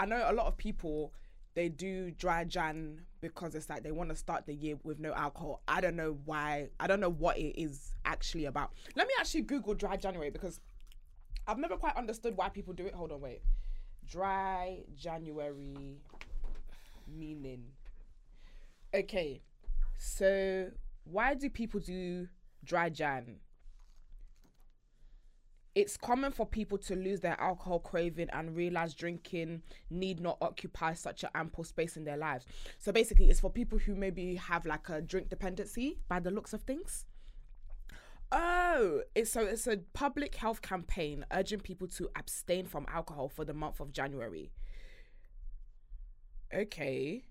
I know a lot of people they do dry Jan because it's like they want to start the year with no alcohol. I don't know why. I don't know what it is actually about. Let me actually Google dry January because I've never quite understood why people do it. Hold on, wait. Dry January meaning. Okay, so why do people do dry Jan? It's common for people to lose their alcohol craving and realize drinking need not occupy such an ample space in their lives. So basically, it's for people who maybe have like a drink dependency by the looks of things. Oh, it's so it's a public health campaign urging people to abstain from alcohol for the month of January. Okay.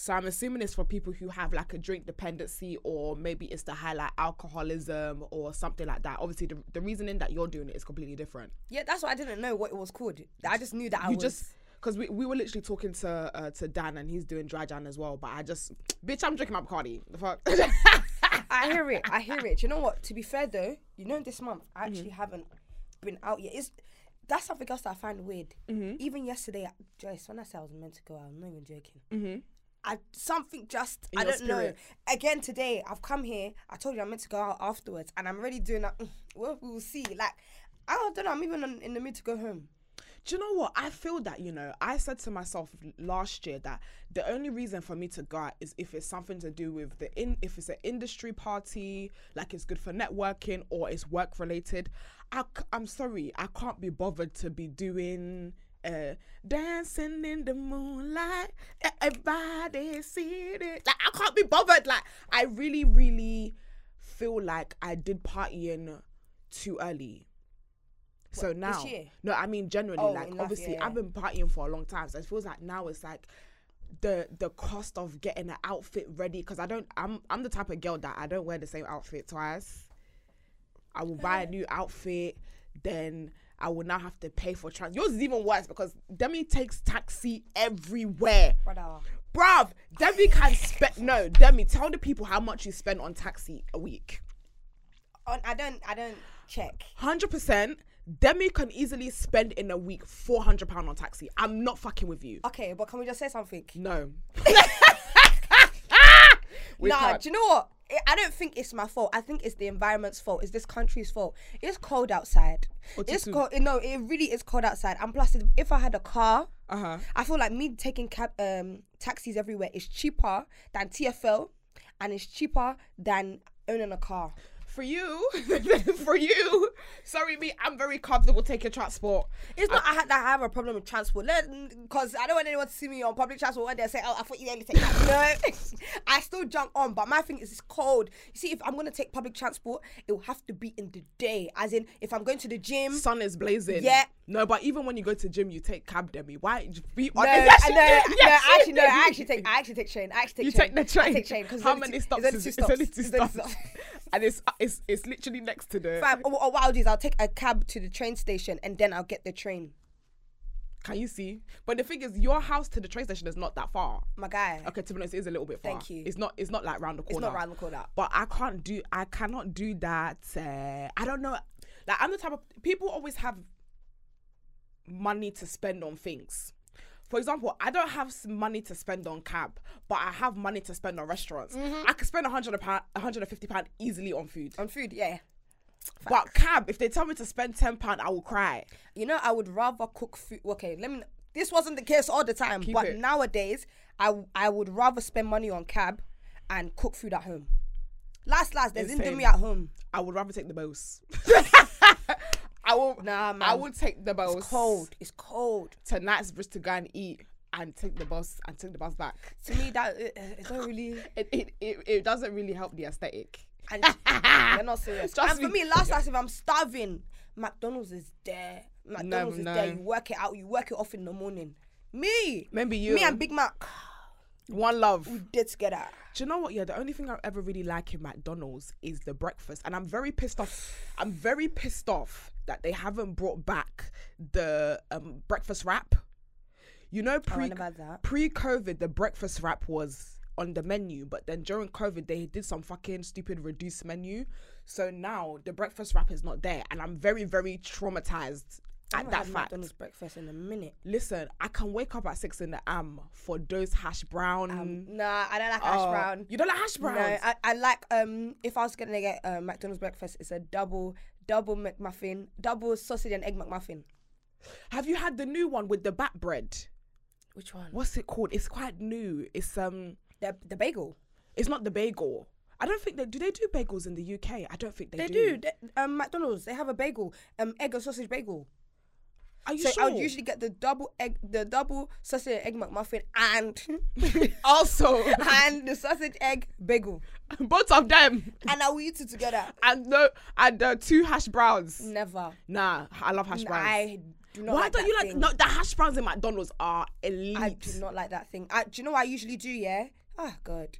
So I'm assuming it's for people who have like a drink dependency or maybe it's to highlight alcoholism or something like that. Obviously the, the reasoning that you're doing it is completely different. Yeah, that's why I didn't know what it was called. I just knew that I you was. just because we, we were literally talking to uh, to Dan and he's doing dry Jan as well, but I just bitch I'm drinking my Bacardi. The fuck. I hear it. I hear it. You know what? To be fair though, you know this month I Mm-hmm. actually haven't been out yet. It's that's something else that I find weird. Mm-hmm. Even yesterday, Joyce, when I said I was meant to go out, I'm not even joking. I something just In I don't know. Again today, I've come here. I told you I'm meant to go out afterwards, and I'm already doing that. "Mm, Well, we will see. Like I don't know. I'm even in, in the mood to go home. Do you know what? I feel that, you know, I said to myself last year that the only reason for me to go out is if it's something to do with the in if it's an industry party, like it's good for networking or it's work related. I, c- I'm sorry, I can't be bothered to be doing uh dancing in the moonlight. Everybody see it. Like I can't be bothered. Like I really, really feel like I did partying too early. So What, now, no, I mean generally, Oh, like obviously, yeah, I've been partying for a long time, so it feels like now it's like the the cost of getting an outfit ready because I don't. I'm I'm the type of girl that I don't wear the same outfit twice. I will buy a new outfit, then I will now have to pay for trans. Yours is even worse because Demi takes taxi everywhere. Brother. Bruv, Demi can spend no, Demi, tell the people how much you spend on taxi a week. On, I don't. I don't check. Hundred percent. Demi can easily spend in a week four hundred pound on taxi. I'm not fucking with you. Okay, but can we just say something? No. nah, can't. do you know what? I- don't think it's my fault. I think it's the environment's fault. It's this country's fault. It's cold outside. It's cold. No, it really is cold outside. And plus, if I had a car, Uh huh. I feel like me taking cab um taxis everywhere is cheaper than TFL, and it's cheaper than owning a car. For you, for you. Sorry, me. I'm very comfortable taking transport. It's not I, ha- that I have a problem with transport, because I don't want anyone to see me on public transport when they say, "Oh, I thought you only take that." No, I still jump on, but my thing is it's cold. You see, if I'm gonna take public transport, it will have to be in the day, as in if I'm going to the gym. Sun is blazing. Yeah. No, but even when you go to gym, you take cab, Demi. Why? Be No, honest. I, Yes, you no, do. no, Yes, you actually, no. I actually take, I actually take train. I actually take You train. take the train. I take train because How many stops It's only is two it? It's only two only stops. and it's it's it's literally next to the. Fam, or, or what I'll do is I'll take a cab to the train station and then I'll get the train. Can you see? But the thing is, your house to the train station is not that far. My guy. Okay, to be honest, it is a little bit far. Thank you. It's not. It's not like round the corner. It's not round the corner. But I can't do. I cannot do that. Uh, I don't know. Like I'm the type of people always have money to spend on things. For example, I don't have money to spend on cab, but I have money to spend on restaurants. Mm-hmm. I could spend a hundred pound, hundred and fifty pound easily on food. On food, yeah. But cab, if they tell me to spend ten pound, I will cry. You know, I would rather cook food. Okay, let me. This wasn't the case all the time, Keep but it. nowadays, I I would rather spend money on cab and cook food at home. Last, last, there's Insane. Indomie at home. I would rather take the boss. I will. Nah, man. I would take the bus. It's cold. It's cold. to Knightsbridge to go and eat and take the bus and take the bus back. To me, that it, it don't really. It, it, it, it doesn't really help the aesthetic. And they're not serious. Trust and for me. me, last, night if I'm starving, McDonald's is there. McDonald's is no. there. You work it out. You work it off in the morning. Me. Maybe you. Me and Big Mac. One love. We did together. Do you know what? Yeah, the only thing I ever really like in McDonald's is the breakfast, and I'm very pissed off. I'm very pissed off that they haven't brought back the um, breakfast wrap. You know, pre never had that. pre COVID, the breakfast wrap was on the menu, but then during COVID, they did some fucking stupid reduced menu. So now the breakfast wrap is not there, and I'm very, very traumatized I at that fact. McDonald's breakfast in a minute. Listen, I can wake up at six in the am for those hash brown. Um, nah, I don't like hash oh, brown. You don't like hash brown? No, I, I like um if I was gonna get uh, McDonald's breakfast, it's a double double McMuffin, double sausage and egg McMuffin. Have you had the new one with the bat bread? Which one? What's it called? It's quite new. It's um, The the bagel. it's not the bagel. I don't think they do. They do bagels in the UK. I don't think they, They do. They, um, McDonald's they have a bagel, um, egg and sausage bagel. Are you So sure? I would usually get the double egg, the double sausage egg McMuffin, and also and the sausage egg bagel, both of them and I will eat it together. and no and uh, two hash browns. Never. Nah, I love hash browns. I do not. Why like don't you like thing. no? The hash browns in McDonald's are elite. I do not like that thing. I, do you know what I usually do? Yeah. Oh God.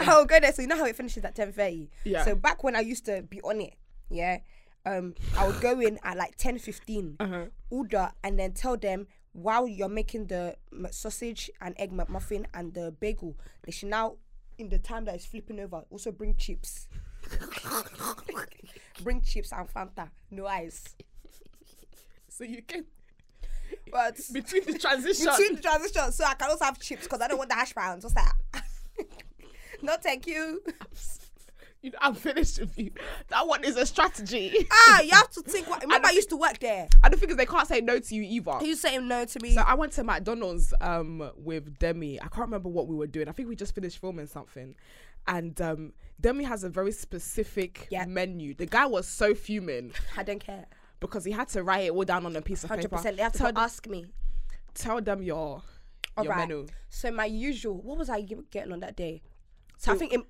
I'll go there. So you know how it finishes at ten thirty. Yeah. So back when I used to be on it, yeah, um, I would go in at like ten fifteen, Uh-huh. order, and then tell them while you're making the sausage and egg McMuffin and the bagel, they should now, in the time that it's flipping over, also bring chips. bring chips and Fanta, no ice. so you can But between the transition. between the transition, so I can also have chips because I don't want the hash browns. What's that? no, thank you. You know, I'm finished with you. That one is a strategy. Ah, you have to think. What, remember, I don't used to work there. and the thing is, they can't say no to you either. You saying no to me? So I went to McDonald's um with Demi. I can't remember what we were doing. I think we just finished filming something. And um Demi has a very specific Yeah. menu. The guy was so fuming I don't care. because he had to write it all down on a piece of Hundred paper. percent. They have to tell, ask me. tell them your All your right. menu. So my usual. What was I getting on that day? So I think it,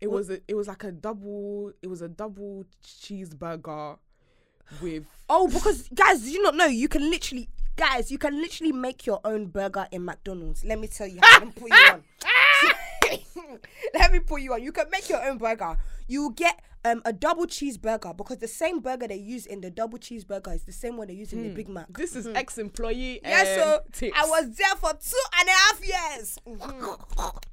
It was a, it was like a double it was a double cheeseburger with oh because guys, you not know you can literally guys you can literally make your own burger in McDonald's. Let me tell you how. Let me put you on. Let me put you on. You can make your own burger. You get um, a double cheeseburger because the same burger they use in the double cheeseburger is the same one they use in the Big Mac. this is ex-employee Yeah, so um, tips. I was there for two and a half years.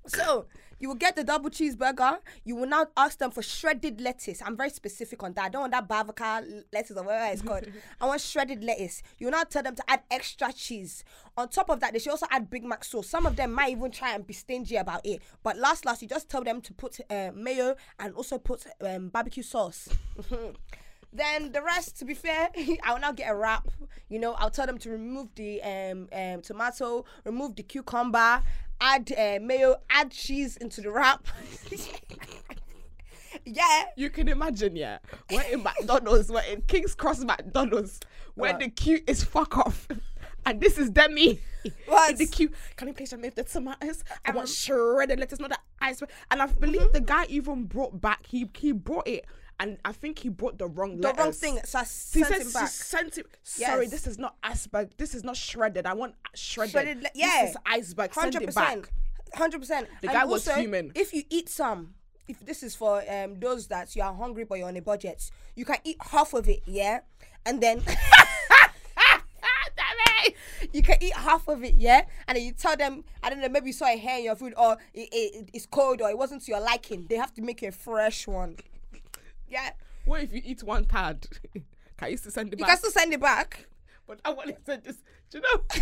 so you will get the double cheeseburger. You will now ask them for shredded lettuce. I'm very specific on that. I don't want that Bavaca lettuce or whatever it's called. I want shredded lettuce. You will now tell them to add extra cheese. On top of that, they should also add Big Mac sauce. Some of them might even try and be stingy about it. But last, last, you just tell them to put uh, mayo and also put um, barbecue sauce. Then the rest, to be fair, I will now get a wrap. You know, I'll tell them to remove the um, um, tomato, remove the cucumber, add uh, mayo, add cheese into the wrap. yeah. You can imagine, yeah. We're in McDonald's, we're in King's Cross McDonald's, where What? the queue is fuck off. And this is Demi. What? In the queue. Can you please remove the tomatoes? I want Um, shredded lettuce, not the ice. And I believe the guy even brought back, he he brought it. And I think he brought the wrong The wrong thing. So I He sent said, him back. sent. Sorry, Yes. this is not iceberg. This is not shredded. I want shredded. Shredded le- yeah. This is iceberg. Send Hundred it back. percent. Hundred percent. The guy was human. If you eat some, if this is for um those that you are hungry but you're on a budget, you can eat half of it, yeah, and then you can eat half of it, yeah, and then you tell them, I don't know, maybe you saw a hair in your food or it, it, it's cold or it wasn't to your liking. They have to make a fresh one. Yeah, What if you eat one third? Can you still send it you back? You can still send it back. But I wanted to just, do you know?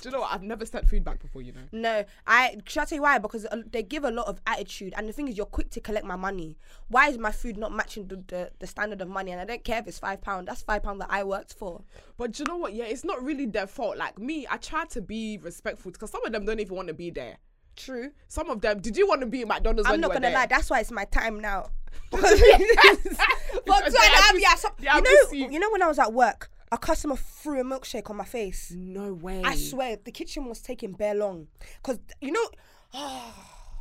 do you know what? I've never sent food back before, you know. No, I should I tell you why? Because uh, they give a lot of attitude, and the thing is, you're quick to collect my money. Why is my food not matching the, the, the standard of money? And I don't care if it's five pound. That's five pound that I worked for. But do you know what? Yeah, it's not really their fault. Like me, I try to be respectful because some of them don't even want to be there. True. Some of them, did you want to be at McDonald's I'm not gonna there? lie. That's why it's my time now. Because for two and Because a they years, you know, you. know when I was at work, a customer threw a milkshake on my face. No way. I swear, the kitchen was taking bare long. Cause you know, I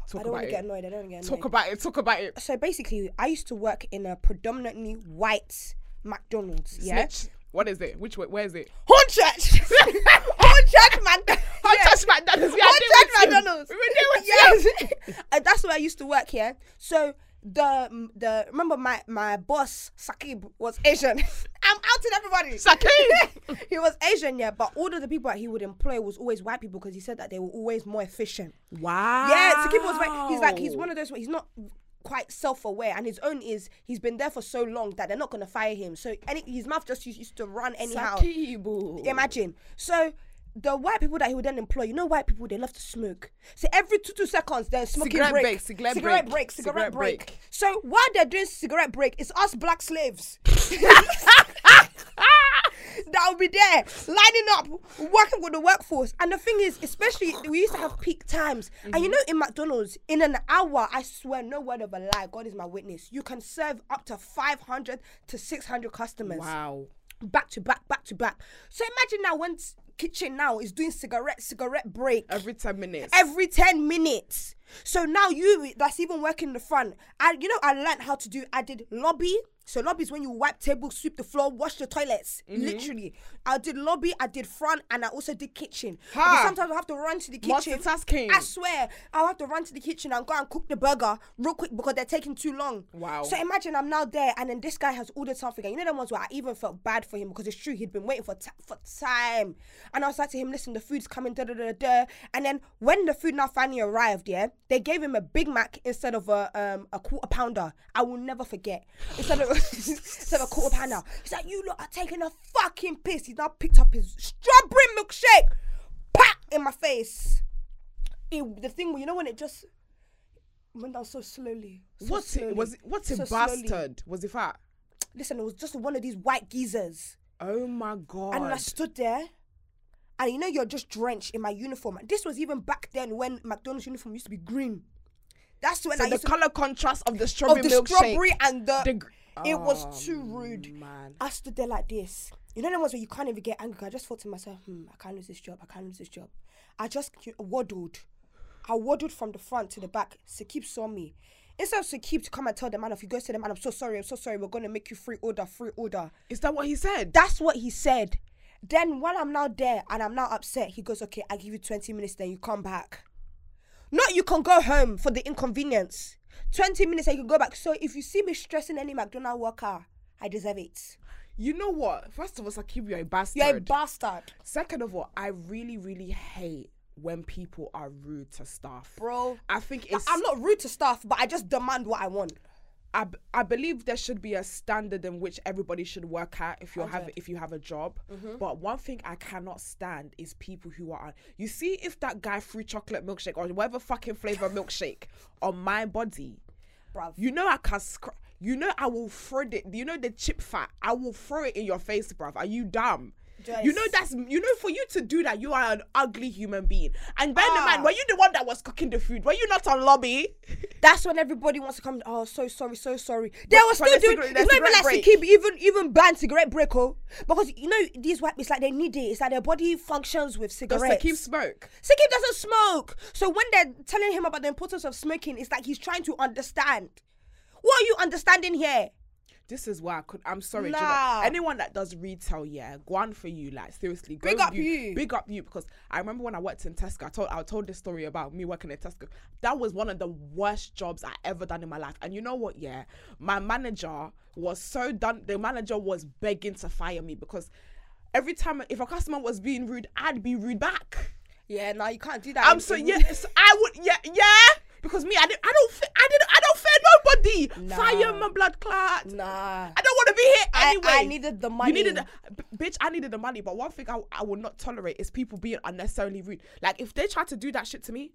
Talk don't want to get annoyed. I don't want to get annoyed. Talk about it. Talk about it. so basically, I used to work in a predominantly white McDonald's. Yeah. Snitch. What is it? Which way? Where is it? Hornchurch. Hornchurch man. Hornchurch McDonald's. Hornchurch. McDonald's. We were there with. Yes. and that's where I used to work here. So the the remember my my boss Sakib was Asian. I'm outing everybody. Sakib! he was Asian, yeah, but all of the people that he would employ was always white people because he said that they were always more efficient. Wow. Yeah, Sakib was right. He's like he's one of those. He's not quite self-aware, and his own is he's been there for so long that they're not gonna fire him. So any his mouth just used, used to run anyhow. Sakibu. Imagine. So the white people that he would then employ, you know, white people they love to smoke. So every two two seconds, they're smoking Cigarette break, cigarette break, cigarette cigarette break, break, cigarette, cigarette break. break. So while they're doing cigarette break, it's us black slaves. that will be there lining up working with the workforce and the thing is especially we used to have peak times and Mm-hmm. you know in mcdonald's in an hour i swear no word of a lie god is my witness you can serve up to 500 to 600 customers Wow. Back to back, back to back. So imagine now when kitchen now is doing cigarette cigarette break Every 10 minutes. every 10 minutes. So now you that's even working in the front. I you know I learned how to do I did lobby. So lobby is when you wipe tables, sweep the floor, wash the toilets. Mm-hmm. Literally. I did lobby, I did front, and I also did kitchen. Ha! Sometimes I have to run to the kitchen. Multitasking. I swear, I'll have to run to the kitchen and go and cook the burger real quick because they're taking too long. Wow. So imagine I'm now there, and then this guy has ordered something, and you know the ones where I even felt bad for him because it's true he'd been waiting for t- for time, and I was like to him, listen, the food's coming, da da da da, and then when the food now finally arrived, yeah, they gave him a Big Mac instead of a um a quarter pounder. I will never forget. Instead of instead of a quarter pounder, he's like, you lot are taking a fucking piss. He's now picked up his strawberry milkshake, pat in my face. It, the thing, you know, when it just went down so slowly. So What's slowly, it? Was it? What's a so slowly. bastard? Was it fat? Listen, it was just one of these white geezers. Oh my god. And I stood there. And you know, you're just drenched in my uniform. This was even back then when McDonald's uniform used to be green. That's when so I the color contrast of the of strawberry the milkshake. strawberry and the. The gr- it was Oh, too rude. Man. I stood there like this. You know, the ones where you can't even get angry. I just thought to myself, hmm, I can't lose this job. I can't lose this job. I just waddled. I waddled from the front to the back. Sakib saw me. Instead of Sakib to come and tell the man, if he goes to the man, I'm so sorry, I'm so sorry, we're going to make you free order, free order. Is that what he said? That's what he said. Then while I'm now there and I'm now upset, he goes, okay, I give you 20 minutes, then you come back. Not you can go home for the inconvenience. 20 minutes and you can go back. So if you see me stressing any McDonald worker, I deserve it. you know what? First of all, Sakib, you're a bastard. You're a bastard. Second of all, I really, really hate when people are rude to staff. Bro. I think it's. I'm not rude to staff, but I just demand what I want. I, b- I believe there should be a standard in which everybody should work at if you have if you have a job. Mm-hmm. But one thing I cannot stand is people who are you see if that guy threw chocolate milkshake or whatever fucking flavor milkshake on my body, Bruv. you know I can scr- you know I will throw it. You know the chip fat. I will throw it in your face, bruv. Are you dumb? You know that's you know for you to do that you are an ugly human being. And bear in Ah. mind, were you the one that was cooking the food? Were you not on lobby? That's when everybody wants to come. Oh, so sorry, so sorry. They were still doing. It's not even like. Sakib even even banned cigarette break, oh, because you know these white. It's like they need it. It's like their body functions with Does cigarettes. to keep smoke? Sakib doesn't smoke. So when they're telling him about the importance of smoking, it's like he's trying to understand. What are you understanding here? This is why I could. I'm sorry. you know, anyone that does retail, yeah, go on for you. Like seriously, go Big up you. Big up you because I remember when I worked in Tesco. I told I told this story about me working at Tesco. That was one of the worst jobs I ever done in my life. And you know what? Yeah, my manager was so done. The manager was begging to fire me because every time if a customer was being rude, I'd be rude back. Yeah, no, you can't do that. I'm in- so in- yes, I would yeah yeah because me I didn't I don't. I didn't. I don't nobody. Nah. Fire my blood clot. Nah. I don't want to be here I- anyway. I needed the money. You needed, the, bitch. I needed the money. But one thing I, I will not tolerate is people being unnecessarily rude. Like if they try to do that shit to me,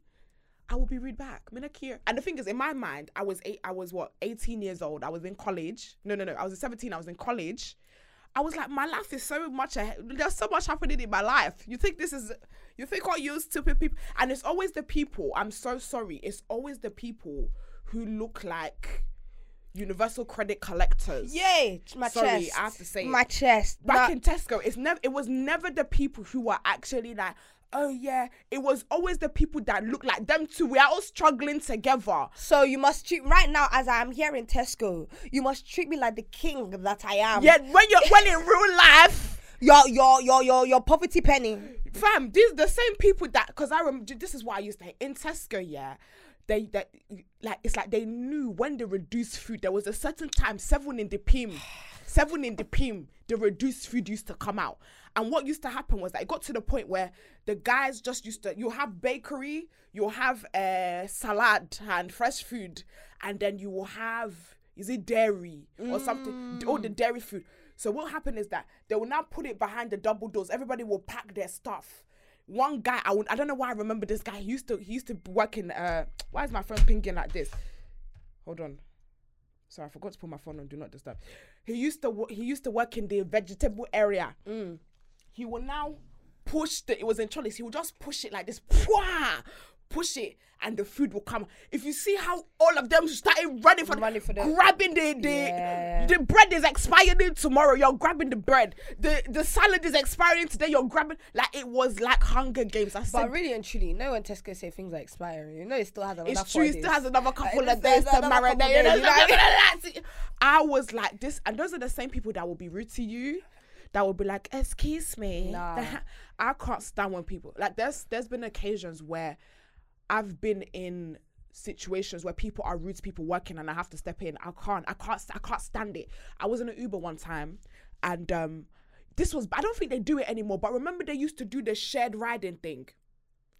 I will be rude back. Care. And the thing is, in my mind, I was eight. I was what 18 years old. I was in college. No, no, no. I was 17. I was in college. I was like, my life is so much. ahead. There's so much happening in my life. You think this is? You think all you stupid people? And it's always the people. I'm so sorry. It's always the people who look like universal credit collectors. Yay, my Sorry, chest. I have to say it. my chest. Back Nah, in Tesco, it's never. It was never the people who were actually like, oh yeah. It was always the people that look like them too. We are all struggling together. so you must treat right now as I am here in Tesco. You must treat me like the king that I am. Yeah, when you're when in real life, Your your your your your poverty penny. fam, these the same people that because I remember this is why I used to hate in Tesco. Yeah, they that like it's like they knew when they reduced food. There was a certain time, seven in the PM, seven in the PM, the reduced food used to come out. And what used to happen was that it got to the point where the guys just used to you have bakery, you'll have uh, salad and fresh food, and then you will have is it dairy or something or the dairy food. So what happened is that they will now put it behind the double doors. Everybody will pack their stuff. One guy, I would, I don't know why I remember this guy. He used to he used to work in. Uh, why is my phone pinging like this? Hold on. Sorry, I forgot to put my phone on do not disturb. He used to he used to work in the vegetable area. He will now push the. It was in trolleys. He will just push it like this. Pwah! Push it, and the food will come. If you see how all of them started running for, Running for the- grabbing the the Yeah. the bread is expiring tomorrow. You're grabbing the bread. The the salad is expiring today. You're grabbing like it was like Hunger Games. I said But really and truly, no one Tesco say things are expiring. You know, it still has another. it's true. It still has another uh, couple it's- of days to couple marinate. You know, days, you know what I was like this, and those are the same people that will be rude to you. That will be like, "Excuse me." Nah. I can't stand when people like. There's there's been occasions where I've been in situations where people are rude to people working, and I have to step in. I can't. I can't. I can't stand it. I was in an Uber one time, and um, this was. I don't think they do it anymore. But remember, they used to do the shared riding thing.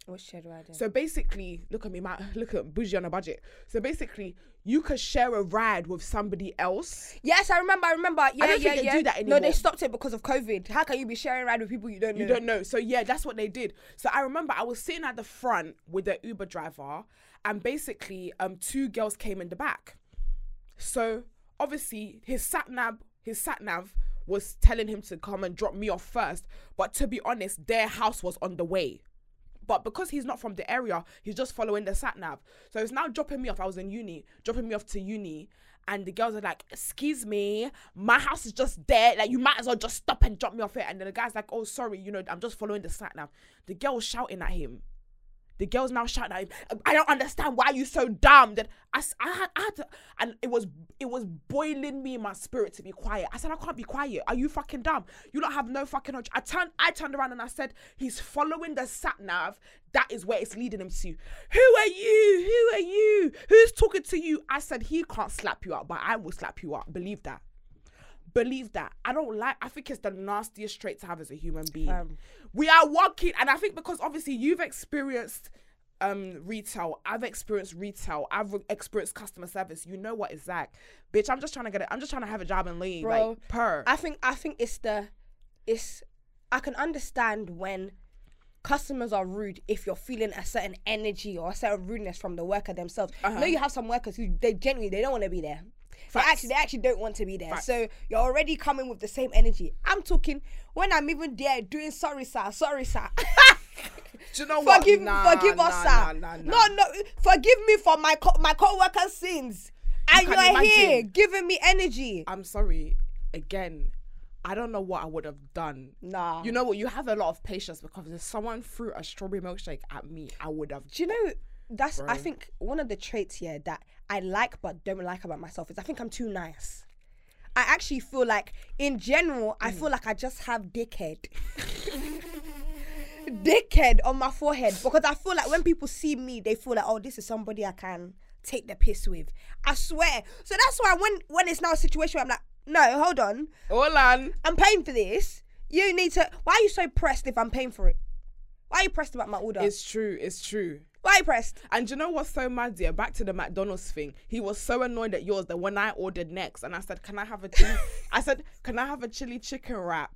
What's shed riding? So basically, look at me, my look at bougie on a budget. So basically, you could share a ride with somebody else. yes, I remember. I remember. Yeah, don't yeah, think they yeah. do that No, they stopped it because of COVID. How can you be sharing ride with people you don't know? You don't know. So yeah, that's what they did. So I remember I was sitting at the front with the Uber driver, and basically, um, two girls came in the back. So obviously, his sat nav, his sat nav was telling him to come and drop me off first. But to be honest, their house was on the way. But because he's not from the area, he's just following the sat nav. So it's now dropping me off. I was in uni, dropping me off to uni. And the girls are like, excuse me, my house is just there. Like, you might as well just stop and drop me off here. And then the guy's like, oh, sorry, you know, I'm just following the sat nav. The girl shouting at him. The girl's now shouting at him. I don't understand why you so dumb. That I, I had, I had to, and it was, it was boiling me in my spirit to be quiet. I said, I can't be quiet. Are you fucking dumb? You don't have no fucking. knowledge." I turned, I turned around and I said, he's following the sat nav. That is where it's leading him to. Who are you? Who are you? Who's talking to you? I said, he can't slap you up, but I will slap you up. Believe that believe that. I don't like. I think it's the nastiest trait to have as a human being. Fam. We are walking, and I think because obviously you've experienced um retail, I've experienced retail, I've experienced customer service. You know what it's like, bitch. I'm just trying to get it. I'm just trying to have a job and leave, Bro, like per. I think I think it's the it's I can understand when customers are rude if you're feeling a certain energy or a certain rudeness from the worker themselves. You know you have some workers who they genuinely they don't want to be there. They actually they actually don't want to be there. Facts. So you're already coming with the same energy. I'm talking when I'm even there doing sorry sir, sorry sir. Do you know what? forgive Nah, forgive us nah, sir. nah, nah, nah. No no forgive me for my co- my co-worker's sins. And can you're here giving me energy. I'm sorry. Again, I don't know what I would have done. Nah. You know what? You have a lot of patience because if someone threw a strawberry milkshake at me, I would have. Do you know that's I think one of the traits here that I like but don't like about myself is I think I'm too nice. I actually feel like in general I feel mm. like I just have dickhead. dickhead on my forehead because I feel like when people see me they feel like oh this is somebody I can take the piss with. I swear. So that's why when when it's now a situation where I'm like no, hold on. Hold on. I'm paying for this. You need to why are you so pressed if I'm paying for it? Why are you pressed about my order? It's true. It's true. Why pressed? And you know what's so mad, dear? Back to the McDonald's thing. He was so annoyed at yours that when I ordered next, and I said, "Can I have a chili?" I said, "Can I have a chili chicken wrap?"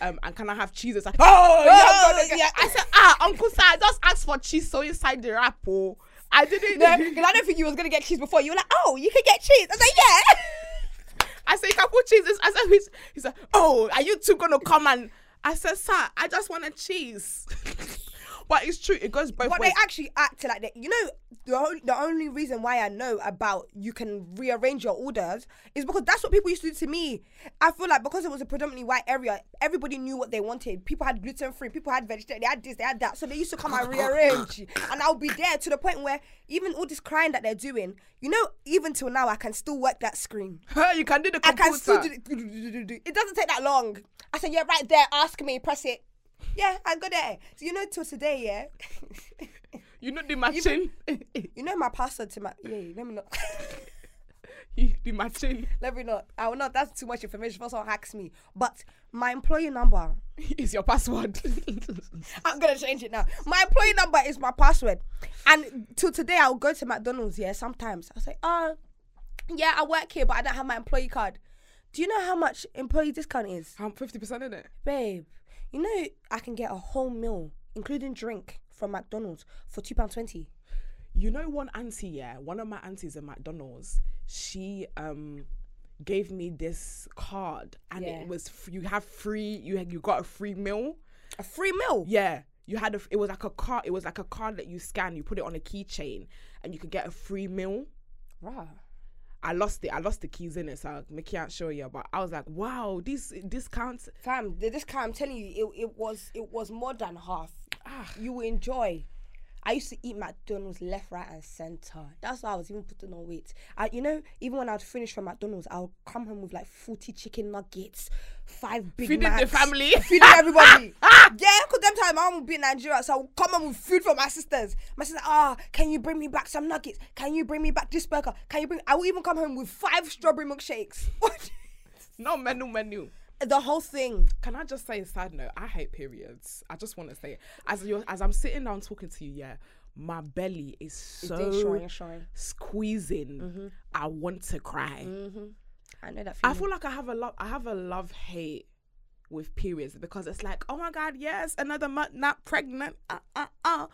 Um, and can I have cheese? It's like, oh, yeah, Oh, yeah. I said, ah, Uncle Sir, I just asked for cheese so inside the wrap. Oh, I didn't. No, because I don't think you was gonna get cheese before. You were like, oh, you can get cheese. I was like, yeah. I said, you can put cheese. I said, he's, he said, oh, are you two gonna come and? I said, sir, I just want a cheese. But it's true. It goes both ways. But ways. they actually act like that. You know, the only, the only reason why I know about you can rearrange your orders is because that's what people used to do to me. I feel like because it was a predominantly white area, everybody knew what they wanted. People had gluten free, people had vegetarian, they had this, they had that. So they used to come and rearrange. And I'll be there to the point where even all this crying that they're doing, you know, even till now, I can still work that screen. you can do the computer. I can still do it. It doesn't take that long. I said, yeah, right there. Ask me, press it. Yeah, I got there. So you know, till today, yeah. You know the matching. You know my password to my yeah. Let me not. you the matching let me not. I will not. That's too much information for someone hacks me. But my employee number. is your password. I'm gonna change it now. My employee number is my password. And till today, I'll go to McDonald's. Yeah, sometimes I'll say, "Oh, yeah, I work here, but I don't have my employee card." Do you know how much employee discount is, I'm fifty percent in it. babe? You know I can get a whole meal, including drink, from McDonald's for two pound twenty. You know one auntie, yeah, one of my aunties at McDonald's, she um gave me this card and Yeah. it was f- you have free you had, you got a free meal. A free meal. Yeah, you had a it was like a card it was like a card that you scan, you put it on a keychain and you could get a free meal. Rah. I lost it. I lost the keys in it, so I can't show you. But I was like, wow, these discounts. Fam, the discount. I'm telling you, it, it was it was more than half. Ah, You enjoy. I used to eat McDonald's left, right, and center. That's why I was even putting on weight. I, you know, even when I'd finish from McDonald's, I'll come home with like 40 chicken nuggets, five Big feeding the family. feeding everybody. yeah, because them time my mom would be in Nigeria, so I'll come home with food for my sisters. My sister, ah, can you bring me back some nuggets? Can you bring me back this burger? Can you bring? I will even come home with five strawberry milkshakes. no menu, menu. The whole thing. Can I just say a side note? I hate periods. I just want to say it. As you as I'm sitting down talking to you, yeah, my belly is so showing, showing. squeezing. I want to cry. I know that I feel like I have a love. I have a love hate with periods because it's like, oh my god, yes, another month not pregnant. Uh, uh, uh.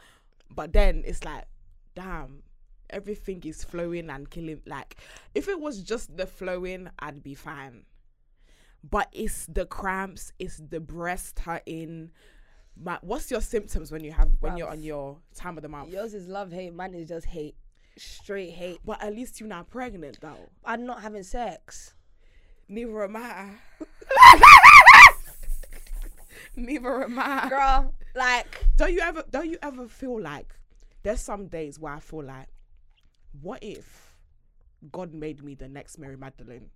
But then it's like, damn, everything is flowing and killing. Like, if it was just the flowing, I'd be fine. But it's the cramps, it's the breast hurting. My, what's your symptoms when you have when you're on your time of the month? Yours is love hate. Mine is just hate. Straight hate. But at least you're not pregnant though. I'm not having sex. Neither am I. Neither am I. Girl, like, Don't you ever don't you ever feel like there's some days where I feel like what if God made me the next Mary Magdalene?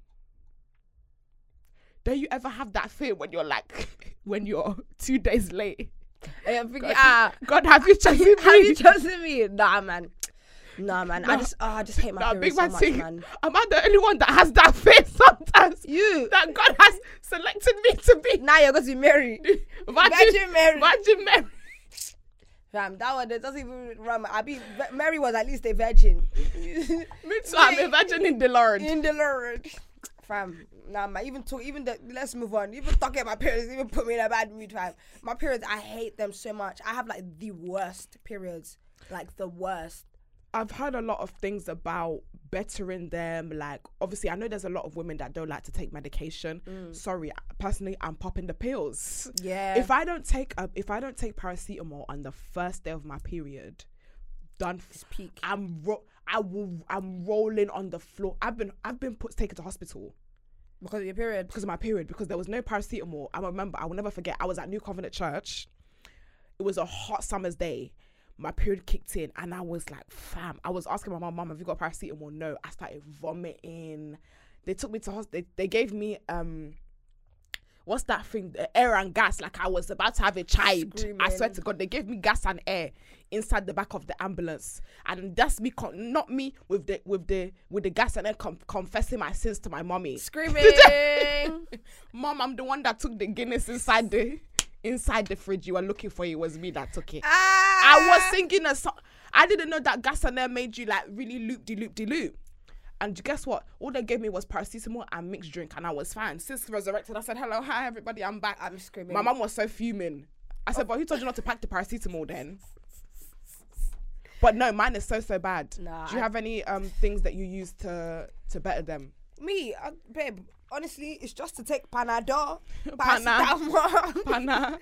Don't you ever have that fear when you're like when you're two days late? I'm thinking, God, ah, God have you chosen me? have you chosen me? Nah, man. Nah, man. I just, oh, I just hate my Nah, big so man much, thing. man. Am I the only one that has that fear sometimes? You. That God has selected me to be Now you're going to be married. Virgin, Virgin Mary. Virgin Mary. Fam, that one, doesn't even run. I mean, Mary was at least a virgin. Me too. I'm a virgin in the Lord. In the Lord. Fam, nah, man. Even talk, even the, let's move on. Even talking about my periods, even put me in a bad mood, fam. My periods, I hate them so much. I have like the worst periods, like the worst. I've heard a lot of things about bettering them. Like, obviously, I know there's a lot of women that don't like to take medication. Mm. Sorry, personally, I'm popping the pills. Yeah. If I don't take a, if I don't take paracetamol on the first day of my period, done. f- peak. I'm ro- I will. I'm rolling on the floor. I've been I've been put taken to hospital because of your period. because of my period because there was no paracetamol. I remember. I will never forget. I was at New Covenant Church. It was a hot summer's day. My period kicked in, and I was like, "Fam!" I was asking my mom, "Mom, have you got paracetamol?" No. I started vomiting. They took me to hospital. They, they gave me um, what's that thing? The air and gas. Like I was about to have a child. I swear to God, they gave me gas and air inside the back of the ambulance, and that's me, con- not me with the with the with the gas and air com- confessing my sins to my mommy. Screaming. Mom, I'm the one that took the Guinness inside the inside the fridge. You were looking for it. It was me that took it. ah, I was singing a song. I didn't know that gas and air made you like really loop de loop de loop. And guess what? All they gave me was paracetamol and mixed drink, and I was fine. Since resurrected, I said, "Hello, hi everybody, I'm back." I'm screaming. My mum was so fuming. I said, "But who told you not to pack the paracetamol then?" But no, mine is so so bad. Nah, Do you I- have any um things that you use to to better them? Me, uh, babe. Honestly, it's just to take Panadol, Pana. paracetamol, Pana,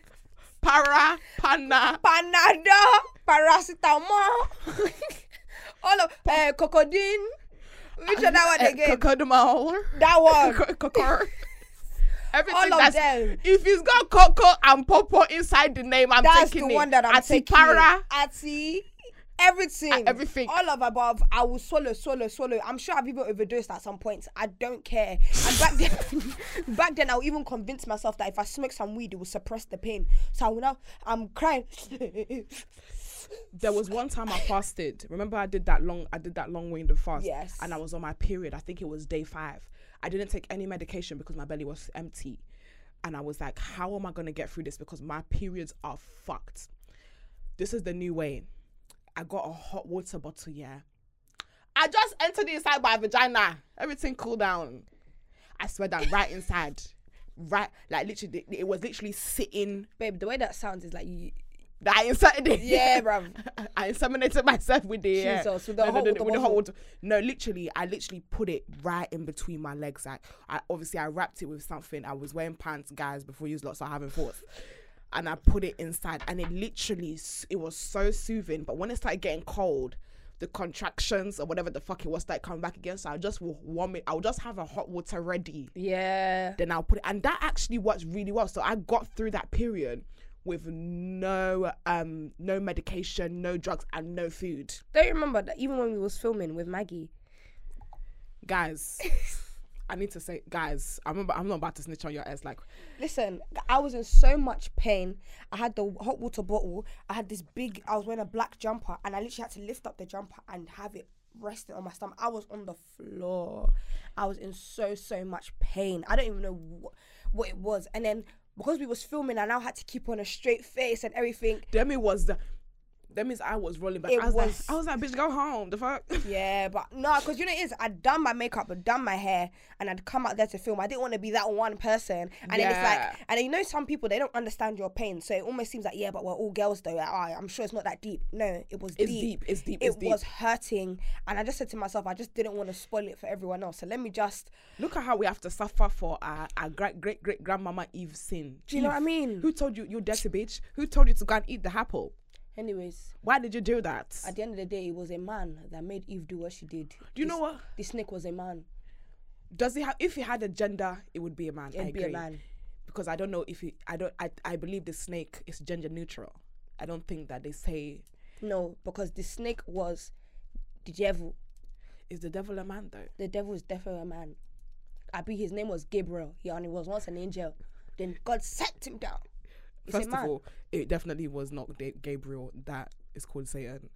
para, pana. Panadol, paracetamol, all of uh, cocodine. Which one that one Eh, again? Cocodamol. that one. Coco. Everything All of that's them. if it's got cocoa and popo inside the name, I'm That's taking the one that I'm Ati taking. para. Ati, everything. Uh, everything. All of above. I will swallow, swallow, swallow. I'm sure I've even overdosed at some point. I don't care. And back then, back then, I'll even convince myself that if I smoke some weed, it will suppress the pain. So I will now, I'm crying. There was one time I fasted. Remember, I did that long. I did that long winded fast. Yes. And I was on my period. I think it was day five. I didn't take any medication because my belly was empty, and I was like, "How am I gonna get through this?" Because my periods are fucked. This is the new way. I got a hot water bottle. Yeah. I just entered inside my vagina. Everything cooled down. I swear that right inside, right like literally, it was literally sitting. Babe, the way that sounds is like you. I inserted it. Yeah, bruv. I inseminated myself with the. Jesus, with the no, hot no, no, with the hot bottle. water. No, literally, I literally put it right in between my legs. Like, I obviously I wrapped it with something. I was wearing pants, guys, before you lot start having thoughts. And I put it inside, and it literally, it was so soothing. But when it started getting cold, the contractions or whatever the fuck it was that coming back again. So I just will warm it. I'll just have a hot water ready Yeah. then I'll put it and that actually works really well. So I got through that period with no um no medication, no drugs and no food. Don't you remember that even when we was filming with Maggie? Guys, I need to say guys, I remember I'm not about to snitch on your ass like Listen, I was in so much pain. I had the hot water bottle. I had this big. I was wearing a black jumper, and I literally had to lift up the jumper and have it resting on my stomach. I was on the floor. I was in so so much pain. I don't even know wh- what it was. And then because we was filming, I now had to keep on a straight face and everything. Demi was the that means I was rolling back. It I was, was- like, I was like, bitch, go home. The fuck? Yeah, but no, because you know it is. I'd done my makeup, I'd done my hair, and I'd come out there to film. I didn't want to be that one person. And then it's like, and you know, some people they don't understand your pain, so it almost seems like yeah, but we're all girls though. Like, oh, I'm sure it's not that deep. No, it was deep. It's deep. It's deep, it's deep, It it's deep. was hurting, and I just said to myself, I just didn't want to spoil it for everyone else. So let me just. Look at how we have to suffer for our, our great great great grandmama Eve's sin. Do you know what I mean? Who told you you dirty bitch? Who told you to go and eat the apple? Anyways, Why did you do that? at the end of the day, it was a man that made Eve do what she did. Do you know what? The snake was a man. Does he have? If he had a gender, it would be a man. It'd be a agree. man. because I don't know if he. I don't. I. I believe the snake is gender neutral. I don't think that they say No, because the snake was the devil. is the devil a man though. the devil is definitely a man. I be his name was Gabriel. Yeah, and he only was once an angel. Then God set him down. First of all, it definitely was not Da- Gabriel that is called Satan.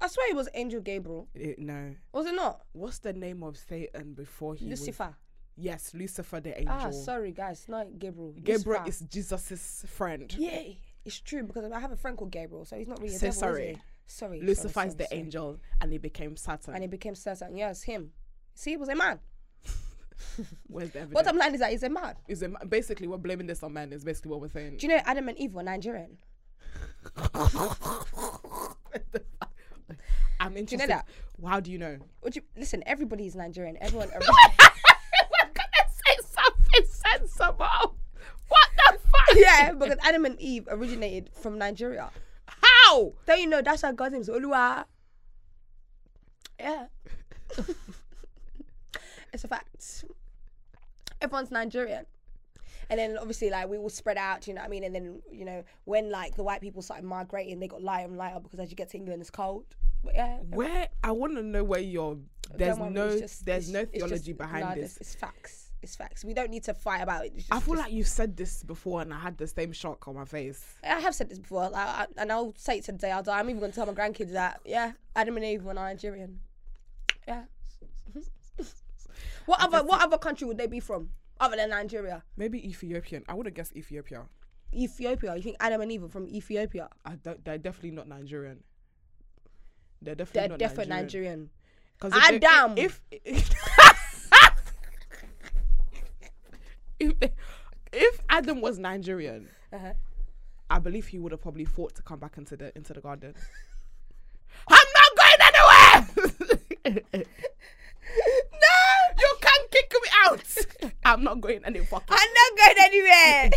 I swear it was Angel Gabriel. It, no. Was it not? What's the name of Satan before he was? Lucifer. Yes, Lucifer the angel. Ah, sorry guys, not Gabriel. Gabriel Lucifer. is Jesus's friend. Yeah, it's true because I have a friend called Gabriel, so he's not really a Say devil, sorry. Sorry. Lucifer sorry, is sorry, the sorry. angel, and he became Satan. And he became Satan. Yes, him. See, he was a man. Where's the evidence? Bottom line is that he's a man. is a, ma- basically we're blaming this on men. Is basically what we're saying. Do you know Adam and Eve were Nigerian? I'm interested. know that? How do you know? Would you listen? Everybody is Nigerian. Everyone. We're gonna say something sensible. What the fuck? yeah, because Adam and Eve originated from Nigeria. How? Don't you know that's why God's name is Oluwa? Yeah. It's a fact. Everyone's Nigerian. And then obviously like we all spread out, you know what I mean? And then, you know, when like the white people started migrating, they got lighter and lighter because as you get to England it's cold. But yeah. Where I want to know where you're. There's worry, no. just- there's no theology just- behind nah, this. It's facts. It's facts. We don't need to fight about it. It's I feel just- like you've said this before, and I had the same shock on my face. I have said this before, like, I, and I'll say it today. I'll, I'm even going to tell my grandkids that, yeah, Adam and Eve were Nigerian. Yeah. What other What other country would they be from other than Nigeria? Maybe Ethiopian. I would have guessed Ethiopia. Ethiopia. You think Adam and Eve are from Ethiopia? I don't, they're definitely not Nigerian. They're They're definitely not definitely Nigerian. 'Cause if they- Adam. If if they, if Adam was Nigerian, Uh-huh. I believe he would have probably fought to come back into the into the garden. I'm not going anywhere. you kick me out. I'm not going any fucking. I'm not going anywhere.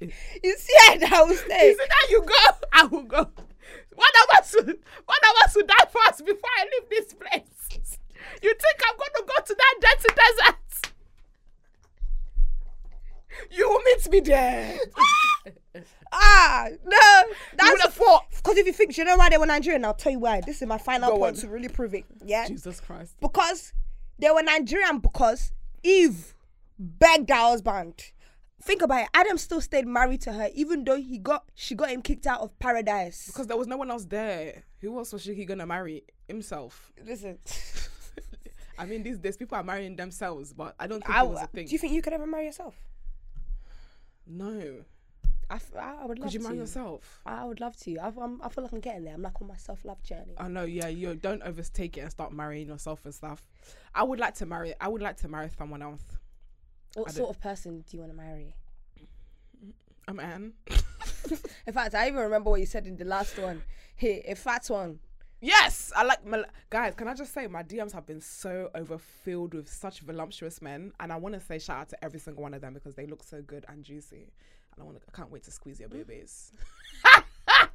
you see how I will stay. said, "Now you go. I will go. One of us, will, one of us will die first before I leave this place. You think I'm going to go to that dirty desert? You will meet me there. Ah, no. That's because if you think, you know why they were Nigerian, I'll tell you why. This is my final Go point on. to really prove it. Yeah. Jesus Christ. because they were Nigerian because Eve begged her husband, think about it. Adam still stayed married to her, even though he got she got him kicked out of paradise. Because there was no one else there. Who else was he gonna marry? Himself. Listen, I mean, these days people are marrying themselves, but I don't think I, it was a thing. do you think you could ever marry yourself? no. I, f- I would love Could you to. marry yourself? I would love to. I, I'm, I feel like I'm getting there. I'm like on my self love journey. I know, yeah, you don't overtake it and start marrying yourself and stuff. I would like to marry. I would like to marry someone else. what I sort of person do you want to marry? A man. In fact, I even remember what you said in the last one. Here, a fat one. Yes, I like my guys. Can I just say my DMs have been so overfilled with such voluptuous men, and I want to say shout out to every single one of them because they look so good and juicy, I want to. I can't wait to squeeze your babies.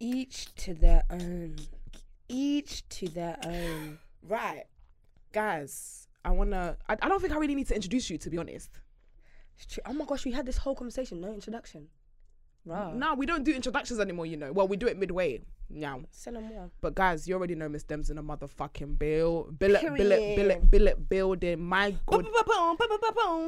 Each to their own. Each to their own. Right, guys. I wanna. I, I don't think I really need to introduce you, to be honest. Oh my gosh, we had this whole conversation, no introduction. Right. No, we don't do introductions anymore. You know. Well, we do it midway now. Send them more. But guys, you already know Miss Dems in a motherfucking bill. Billet, billet, Period. billet, billet building. My good.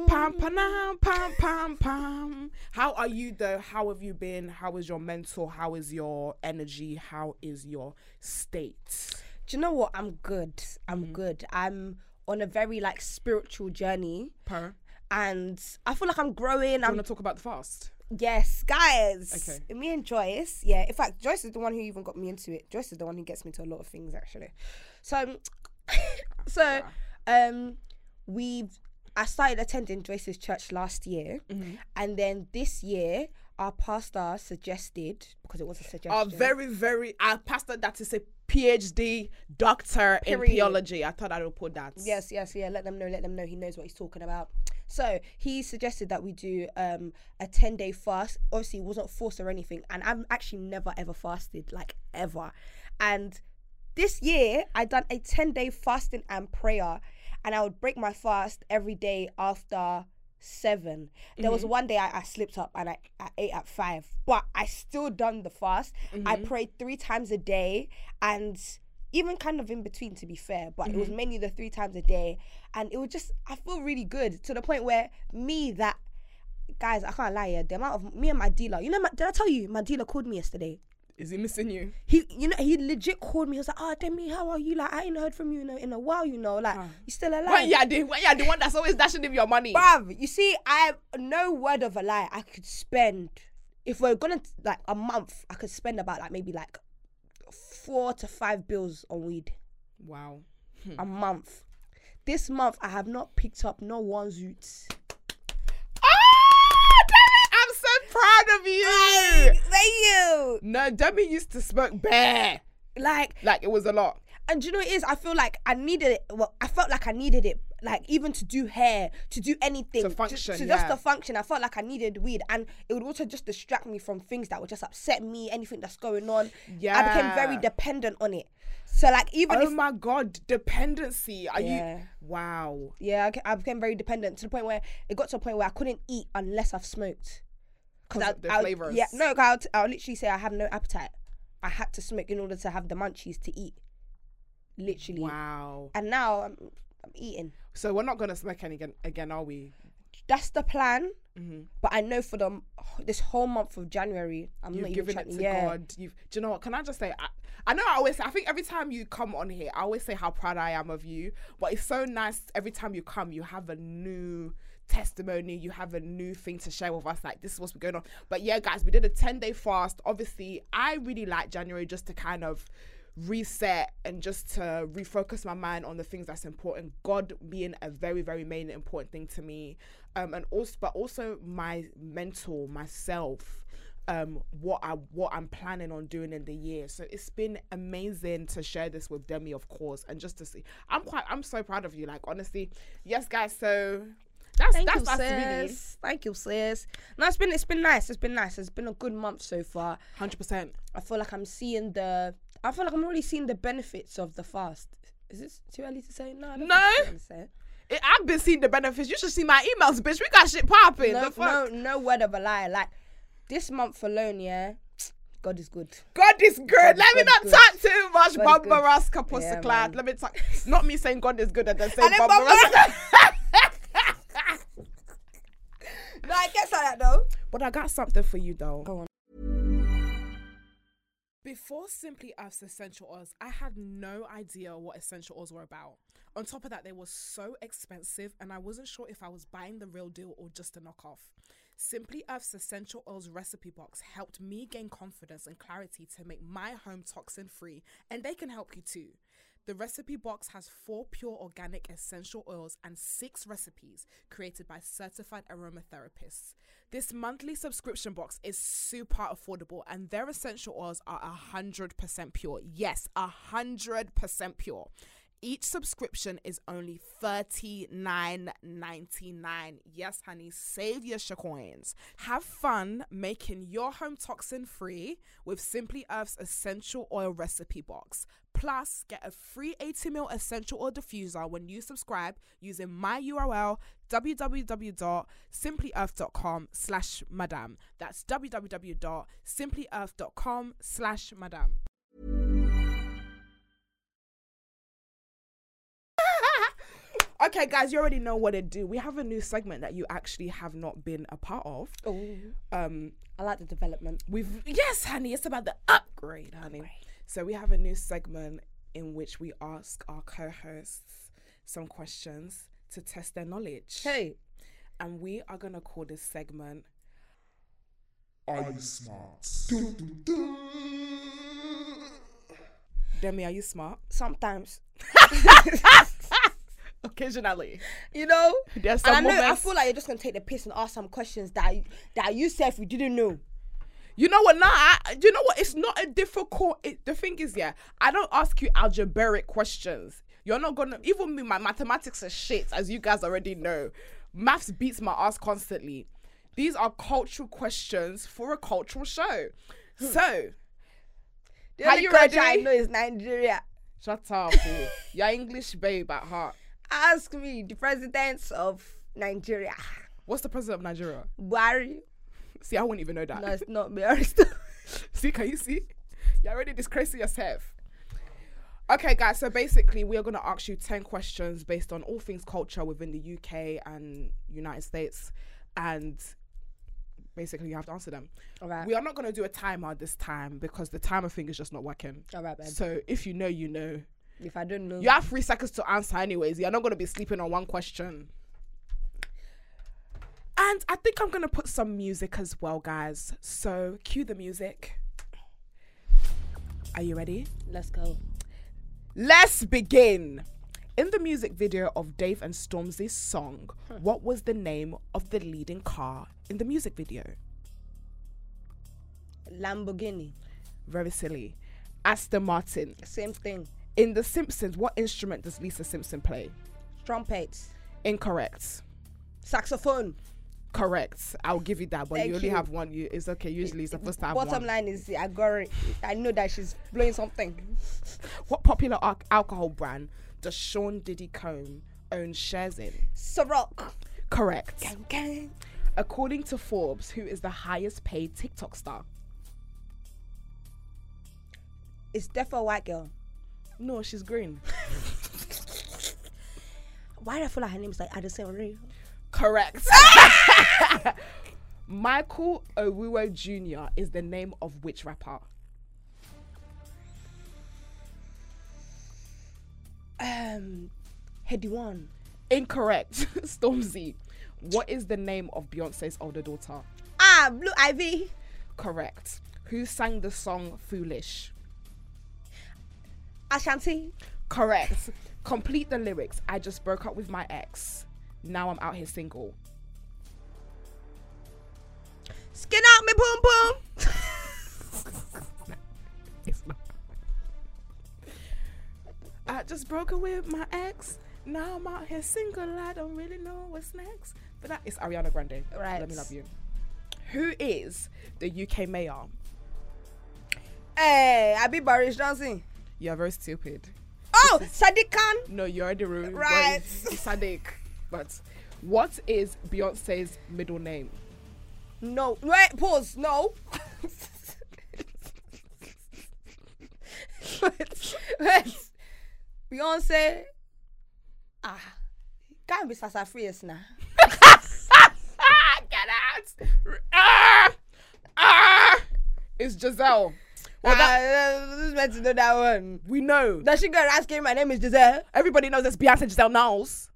Pam, pam, pam, pam, pam. How are you though? How have you been? How is your mental? How is your energy? How is your state? Do you know what? I'm good. I'm Mm-hmm. good. I'm on a very like spiritual journey, Per. and I feel like I'm growing. Do you I'm want to talk about the fast? Yes, guys. Okay. Me and Joyce. Yeah. In fact, Joyce is the one who even got me into it. Joyce is the one who gets me to a lot of things actually. So, um, so, um, we've. I started attending Joyce's church last year, Mm-hmm. and then this year our pastor suggested because it was a suggestion. A very, very. Our pastor that is a PhD doctor in theology. I thought I would put that. Yes, yes, yeah. Let them know. Let them know he knows what he's talking about. So he suggested that we do um, a ten day fast. Obviously, it wasn't forced or anything, and I've actually never ever fasted, like ever. And this year, I done a ten day fasting and prayer, and I would break my fast every day after seven. There was one day I, I slipped up and I, I ate at five, but I still done the fast. I prayed three times a day and even kind of in between to be fair, but it was mm-hmm. mainly the three times a day. And it was just I feel really good to the point where me that guys, I can't lie, yeah, the amount of me and my dealer, you know, my, did I tell you my dealer called me yesterday? Is he missing you? He, you know, he legit called me. He was like, "Oh, Demi, how are you? Like, I ain't heard from you in a, in a while. You know, like, you still alive?" When yeah, the when yeah, the one that's always dashing him your money. Bruv, you see, I have no word of a lie. I could spend if we're gonna like a month, I could spend about like maybe like four to five bills on weed Wow. a month. This month, I have not picked up no one zoot. Ah, I'm so proud of you. Thank you. No, Demi used to smoke bear. Like, Like it was a lot. and do you know what it is? I feel like I needed it. Well, I felt like I needed it. Like even to do hair, to do anything, To function, to yeah. just to function. I felt like I needed weed, and it would also just distract me from things that would just upset me. Anything that's going on, Yeah, I became very dependent on it. So like even Oh if my god, dependency. Are Yeah. you wow. yeah, I, I became very dependent to the point where it got to a point where I couldn't eat unless I've smoked. Cause, the I would- flavours. Yeah, no, I'll, I would literally say I have no appetite. I had to smoke in order to have the munchies to eat. Literally. Wow. And now I'm, I'm eating. So we're not gonna smoke any again, again are we? That's the plan. Mm-hmm. But I know for the this whole month of January, I'm You've not even given it to yeah. God. You've. Do you know what? Can I just say? I, I know. I always. Say, I think every time you come on here, I always say how proud I am of you. But it's so nice every time you come, you have a new testimony. You have a new thing to share with us. Like this is what's been going on. But yeah, guys, we did a ten day fast. Obviously, I really like January just to kind of reset and just to refocus my mind on the things that's important god being a very very main important thing to me um and also but also my mental myself um what i what i'm planning on doing in the year so it's been amazing to share this with demi of course and just to see i'm quite i'm so proud of you like honestly yes guys so that's Thank that's you, really sis. Thank you, sis. No, it's been it's been nice. It's been nice. It's been a good month so far. 100% I feel like I'm seeing the. I feel like I'm already seeing the benefits of the fast. Is this too early to say? No, I No. think it's early to say. it, i've been seeing the benefits you should see my emails bitch we got shit popping No, the fuck? no, no word of a lie. Like this month alone, yeah, God is good. God is good. Let me God not is talk too much. God good. Raska Yeah, Pussyclad. Let me talk. Not me saying God is good and then saying And then Bumba Bumba- Raska. No, I guess like that though. But I got something for you though. Go on. Before Simply Earth's essential oils, I had no idea what essential oils were about. On top of that, they were so expensive, and I wasn't sure if I was buying the real deal or just a knockoff. Simply Earth's essential oils recipe box helped me gain confidence and clarity to make my home toxin free, and they can help you too. The recipe box has four pure organic essential oils and six recipes created by certified aromatherapists. This monthly subscription box is super affordable and their essential oils are 100% pure. Yes, 100% pure. Each subscription is only $39.99. Yes, honey, save your coins. Have fun making your home toxin free with Simply Earth's essential oil recipe box. Plus, get a free 80ml essential oil diffuser when you subscribe using my URL www.simplyearth.com slash madam. That's www.simplyearth.com slash madam. Okay, guys, you already know what to do. We have a new segment that you actually have not been a part of. Oh, Um, I like the development. we've yes, honey, it's about the upgrade, honey. So we have a new segment in which we ask our co-hosts some questions to test their knowledge. Hey, And we are gonna call this segment Are you smart? Dun, dun, dun. Demi, are you smart? sometimes Occasionally. you know. There's And I some know I feel like you're just gonna take the piss and ask some questions that that you said we didn't know. You know what? Nah, I, you know what? It's not a difficult. It, the thing is, yeah, I don't ask you algebraic questions. You're not gonna even me. My mathematics is shit, as you guys already know. Maths beats my ass constantly. These are cultural questions for a cultural show. Hmm. So, The Are only you country I know is Nigeria. shut up. You're English babe at heart. Ask me the president of Nigeria, What's the president of Nigeria? Buhari. See, I wouldn't even know that. No, it's not Buhari. See, can you see? You're already disgracing yourself. Okay, guys, so basically, we are going to ask you 10 questions based on all things culture within the UK and United States. And basically, you have to answer them. Alright. We are not going to do a timer this time because the timer thing is just not working. Alright, babe. So if you know, you know. If I don't know, You have three seconds to answer, anyways. You're not going to be sleeping on one question. And I think I'm going to put some music as well, guys. So cue the music. Are you ready? let's go. Let's begin. In the music video of Dave and Stormzy's song, what was the name of the leading car in the music video? Lamborghini, Very silly. Aston Martin. same thing. In The Simpsons, what instrument does Lisa Simpson play? Trumpets, Incorrect. saxophone. Correct. I'll give you that, but Thank you only you. have one. You, it's okay. Usually, it's the first time. Bottom one. line is, I got it. I know that she's blowing something. What popular al- alcohol brand does Sean Diddy Combs own shares in? Ciroc. Correct. Gang, gang. According to Forbes, who is the highest paid TikTok star? It's definitely a white girl. No, she's green. Why do I feel like her name is like Addison Rae? Correct. Michael Owuo Jr. is the name of which rapper? Um, Headie One. Incorrect. Stormzy. What is the name of Beyonce's older daughter? Ah, Blue Ivy. Correct. Who sang the song Foolish? Ashanti. Correct. Complete the lyrics. I just broke up with my ex. Now I'm out here single. Skin out me boom boom. It's not. I just broke up with my ex. Now I'm out here single. I don't really know what's next. But that is Ariana Grande. Right. Let me love you. Who is the UK mayor? Hey, I be Boris Johnson. You're very stupid. Oh, Sadiq Khan. No, you're already but Right. Sadiq. But what is Beyonce's middle name? No, wait, pause. No. wait, wait. Beyonce. Ah, can't be Sasha Fierce now. Get out! ah, ah, it's Giselle. Well, that, Ah, who's meant to know that one? we know. Does she go and ask him? My name is Giselle. Everybody knows it's Beyonce Giselle Knowles.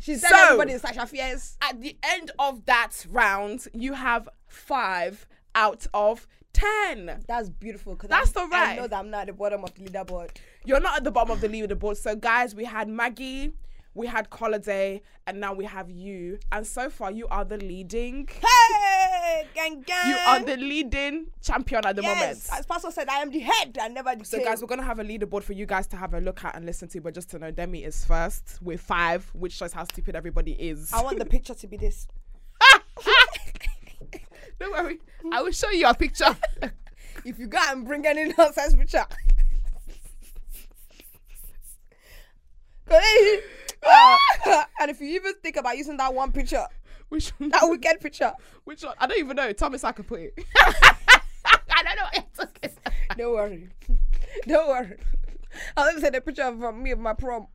She's So- everybody it's Sasha Fierce. At the end of that round, you have five out of ten. That's beautiful. Cause That's I, all right. I know that I'm not at the bottom of the leaderboard. You're not at the bottom of the leaderboard. So, guys, we had Maggie, we had Holiday, and now we have you. And so far, you are the leading. Hey, gang, gang. You are the leading champion at the yes. moment. As Pastor said, I am the head and never the So, tail. guys, we're gonna have a leaderboard for you guys to have a look at and listen to. But just to know, Demi is first with five, which shows how stupid everybody is. I want the picture to be this. Don't worry, I will show you a picture. If you go and bring any nonsense picture. Uh, and if you even think about using that one picture, which one? that wicked picture, Which one? I don't even know. Tell me so I can put it. I don't know what you're talking about. don't worry. Don't worry. I was gonna say the picture of uh, me of my prom.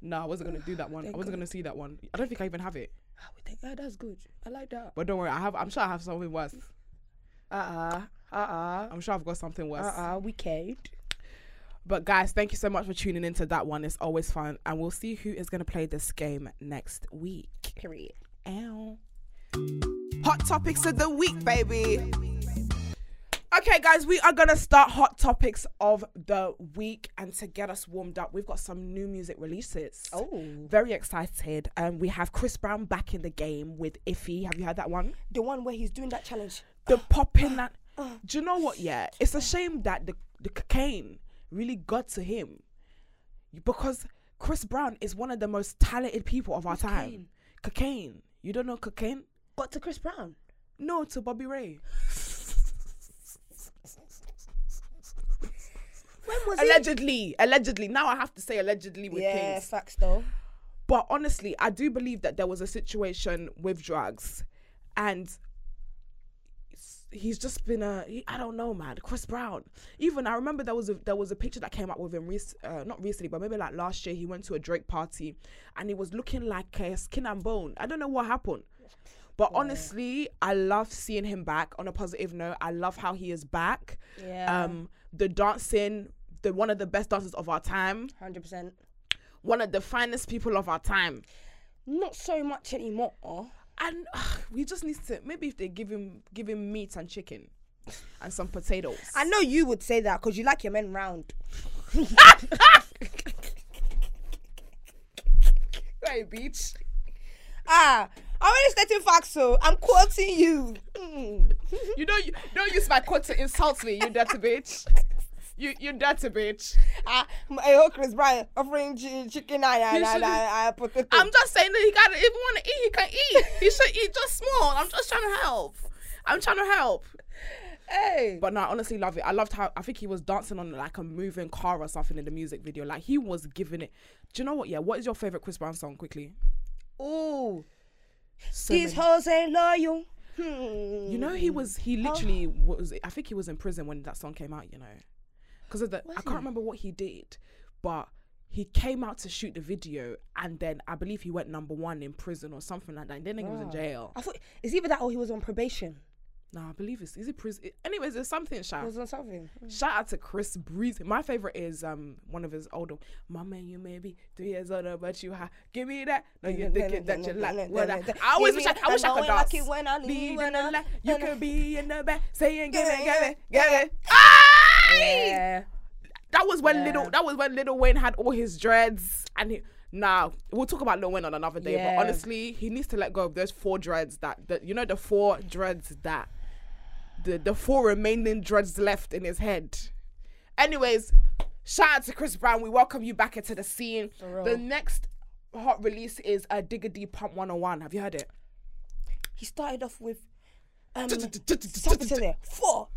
No, I wasn't gonna do that one. I wasn't gonna see that one. I don't think I even have it. I would think, oh, that's good. I like that. But don't worry, I have. I'm sure I have something worse. Uh uh. Uh uh. I'm sure I've got something worse. Uh uh. Wicked. But guys, thank you so much for tuning into that one. It's always fun, and we'll see who is gonna play this game next week. Period. Ow. Hot topics of the week, baby. Okay, guys, we are gonna start hot topics of the week, and to get us warmed up, we've got some new music releases. Oh. very excited. Um, we have Chris Brown back in the game with Iffy. Have you heard that one? The one where he's doing that challenge. The popping that. Do you know what? Yeah, it's a shame that the the cocaine really got to him because Chris Brown is one of the most talented people of our time. Cocaine. You don't know cocaine? Got to Chris Brown. No, to Bobby Ray. When was it? Allegedly, allegedly. Now I have to say allegedly with Yeah, things. facts though. But honestly, I do believe that there was a situation with drugs, and he's just been a he, I don't know, man. Chris Brown. Even I remember there was a there was a picture that came out with him, rec- uh, not recently, but maybe like last year. He went to a Drake party, and he was looking like a skin and bone. I don't know what happened. But honestly, I love seeing him back. On a positive note, I love how he is back. Yeah. Um, the dancing, the one of the best dancers of our time, Hundred percent. one of the finest people of our time. Not so much anymore. And ugh, we just need to maybe if they give him give him meat and chicken and some potatoes. I know you would say that because you like your men round. Hey, beach. Ah, I'm only stating facts, so I'm quoting you. Mm. You know you don't use my quote to insult me, you dirty bitch. You you dirty bitch. Ah, I hope Chris Brown offering chicken and, and, and, and, potato. I'm just saying that he gotta if he wanna eat, he can eat. He should eat just small. I'm just trying to help. I'm trying to help. hey. But no, I honestly love it. I loved how I think he was dancing on like a moving car or something in the music video. Like he was giving it. Do you know what? Yeah, what is your favorite Chris Brown song? Quickly. Ooh, So these many. hoes ain't loyal. Hmm. You know, he was he literally was. I think he was in prison when that song came out. You know, because of the I can't remember what he did, but he came out to shoot the video, and then I believe he went number one in prison or something like that. And then he was in jail. I thought it's either that or he was on probation. Nah, I believe it's is it prison. Anyways, there's something. He Shout was on something. shout out to Chris Breezy. My favorite is um one of his older. My man, you may be three years older, but you have give me that. No, you're thinking that you're like what I. I always wish I, I wish I could dance. Like when I leave, when I- you could be in the back saying give it, give it, give it. Aye! That was when Yeah. little. That was when Lil Wayne had all his dreads, and he. Now we'll talk about Lil Wayne on another day. Yeah. But honestly, he needs to let go of those four dreads. That, that you know the four dreads that the the four remaining dreads left in his head. Anyways, shout out to Chris Brown. We welcome you back into the scene. The next hot release is a Digga D Pump 101. Have you heard it? He started off with um. Four,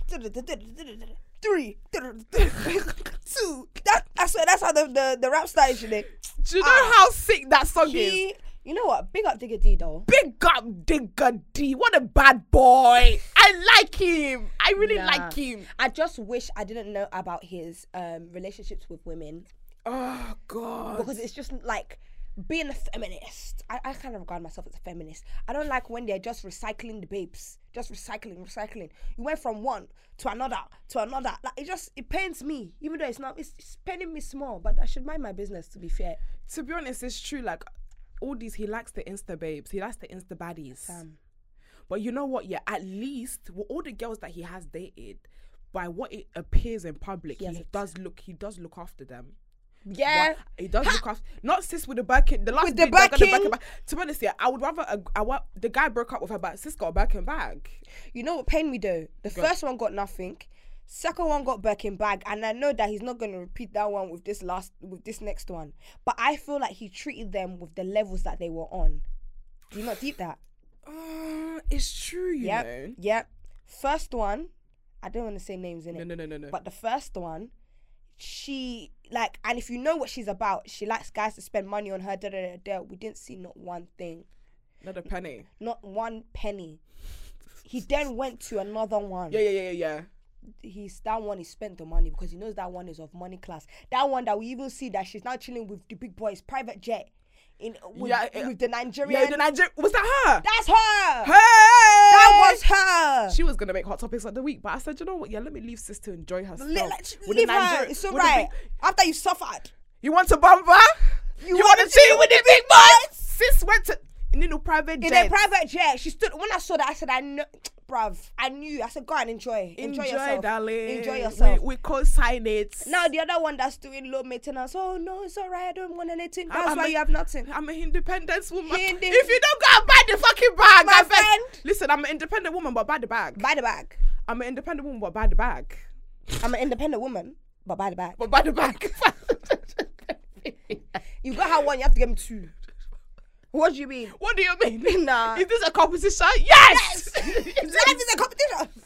three, two. That I swear that's how the the, the rap started. Know. Do you know Ah. how sick that song is? He, you know what? Big up Digga D though. Big up Digga D. What a bad boy. I like him. I really Nah. like him. I just wish I didn't know about his um relationships with women Oh God. because it's just like being a feminist, I, I kind of regard myself as a feminist. I don't like when they're just recycling the babes, just recycling, recycling. You went from one to another to another. Like it just it pains me, even though it's not. It's, it's paining me small, but I should mind my business. To be fair, To be honest, it's true. Like all these, he likes the Insta babes. He likes the Insta baddies. um, But you know what? Yeah, at least with all the girls that he has dated, by what it appears in public, He he, does look. He does look after them. Yeah. He does look after. Not sis with the Birkin. The last With the got Birkin? bag. To be honest, yeah, I would rather. A, I want the guy broke up with her, but sis got a Birkin bag. You know what pained me though? The Go. first one got nothing. Second one got Birkin bag, and I know that he's not gonna repeat that one with this last with this next one. But I feel like he treated them with the levels that they were on. Do you not deep that? Uh, it's true, you Yep. know. Yep. First one, I don't want to say names in it. No, no, no, no, no. But the first one, she like, and if you know what she's about, she likes guys to spend money on her. Da da da da. We didn't see not one thing, Not a penny. not one penny. He then went to another one. Yeah, yeah, yeah, yeah, yeah. he's that one he spent the money because he knows that one is of money class. That one that we even see that she's now chilling with the big boys, private jet, in uh, with, Yeah, with the Nigerian. Yeah, the Niger- was that her? That's her. Hey! That was her. She was gonna make hot topics of the week, but I said, you know what? Yeah, let me leave sis to enjoy herself. Like, With leave the her. Niger- It's alright. After you suffered, You want to bumper? You, want to cheat with the big boys? Sis went to in a private in a private jet, she stood. When I saw that, I said, I know, bruv, I knew. I said, go and enjoy, enjoy, Enjoy, yourself, darling. enjoy yourself. We, we co-sign it. now the other one that's doing low maintenance. Oh no, it's alright. I don't want anything. That's I'm why a- you have nothing. I'm an independent woman. Inde- if you don't go and buy the fucking bag, My I friend. Listen, I'm an independent woman, but buy the bag. Buy the bag. I'm an independent woman, but buy the bag. I'm an independent woman, but buy the bag. But buy the bag. You got her one, you have to get me two. What do you mean? what do you mean? Nah. Is this a competition? Yes. Life is a competition.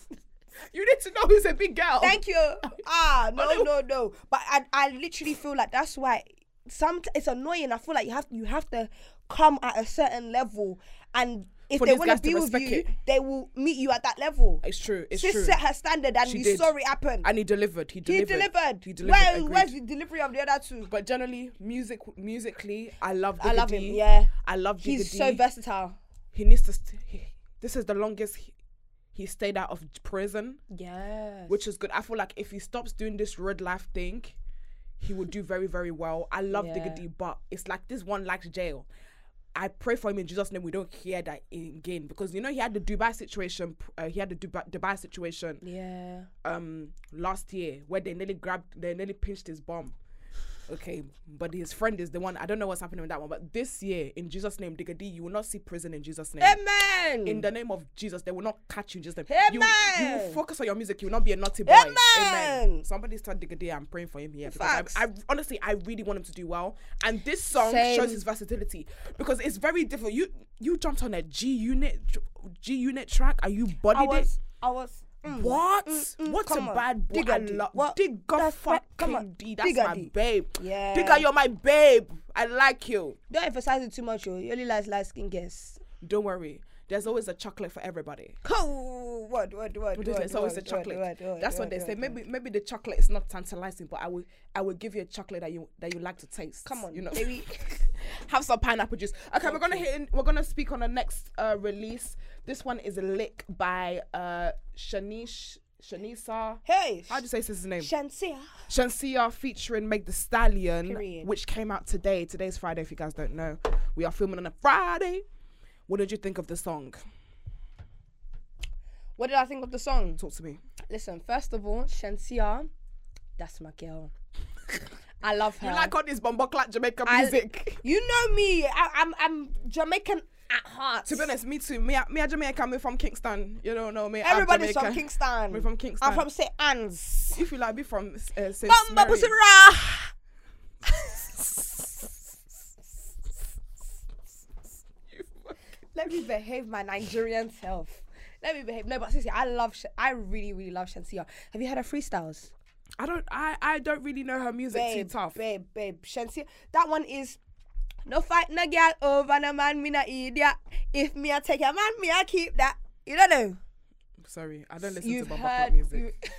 you need to know who's a big girl. Thank you. Ah, no, no, no. But I, I literally feel like that's why some it's annoying. I feel like you have you have to come at a certain level, and if For they want to be with you, it. they will meet you at that level. It's true. It's Sis true. set her standard, and She you did. saw it happen. and he delivered. He he delivered. delivered. He delivered. Where, agreed. where's the delivery of the other two? But generally, music, musically, I love. I love him. Yeah, I love. he's so versatile. He needs to. St- he, this is the longest he, he stayed out of prison, Yeah. which is good. I feel like if he stops doing this red life thing, he would do very, very well. I love Yeah. Diggity, but it's like this one likes jail. I pray for him in Jesus' name. We don't hear that again because you know he had the Dubai situation. Uh, he had the Dubai, Dubai situation yeah. um last year where they nearly grabbed, they nearly pinched his bomb. Okay, but his friend is the one. I don't know what's happening with that one. But this year, in Jesus' name, Diggity, you will not see prison in Jesus' name. Amen. In the name of Jesus, they will not catch you in Jesus' name. You, you will focus on your music. You will not be a naughty boy. Amen. Somebody start Diggity. I'm praying for him here. Because Facts. I, I honestly, I really want him to do well. And this song Same. shows his versatility because it's very different. You you jumped on a G unit G unit track. Are you I bodied it? I was. Mm, What? mm, mm, What's a on. bad boy? Digga D. love What? Digga That's right. Come fucking on. D. That's Digga my D. babe. Yeah. Digga, you're my babe. I like you. Don't emphasize it too much, yo. You only like light skin girls. Don't worry. There's always a chocolate for everybody. Oh, what, what, what, What? It's always a chocolate. That's what they say. Maybe maybe the chocolate is not tantalizing, but I will I will give you a chocolate that you that you like to taste. Come on, you know. baby. Have some pineapple juice. Okay, we're gonna hit. In, we're gonna speak on the next uh, release. This one is a lick by uh, Shanish Shanisa. Hey, How do you say his name? Shenseea. Shenseea featuring Meg the Stallion, which came out today. Today's Friday, if you guys don't know. We are filming on a Friday. What did you think of the song? What did I think of the song? Talk to me. Listen, first of all, Shenseea, that's my girl. I love her. You like all this bombo clap Jamaican I- music? You know me. I, I'm I'm Jamaican at heart. To be honest, me too. Me, me a Jamaican. Me from Kingston. You don't know me. Everybody's from. Kingston. Me from Kingston. I'm from St. Anne's. If you like, be from uh, Saint Bamba Mary. Pussy Ra. Let me behave my Nigerian self. Let me behave. No, but seriously, I love. Sh- I really, really love Shenseea. Have you heard her freestyles? I don't. I, I don't really know her music babe, too tough. babe, babe. Shenseea. That one is. No fight no girl over no man, me not idiot. If me I take a man, me I keep that. You don't know. Sorry, I don't listen You've to bombo heard music. You,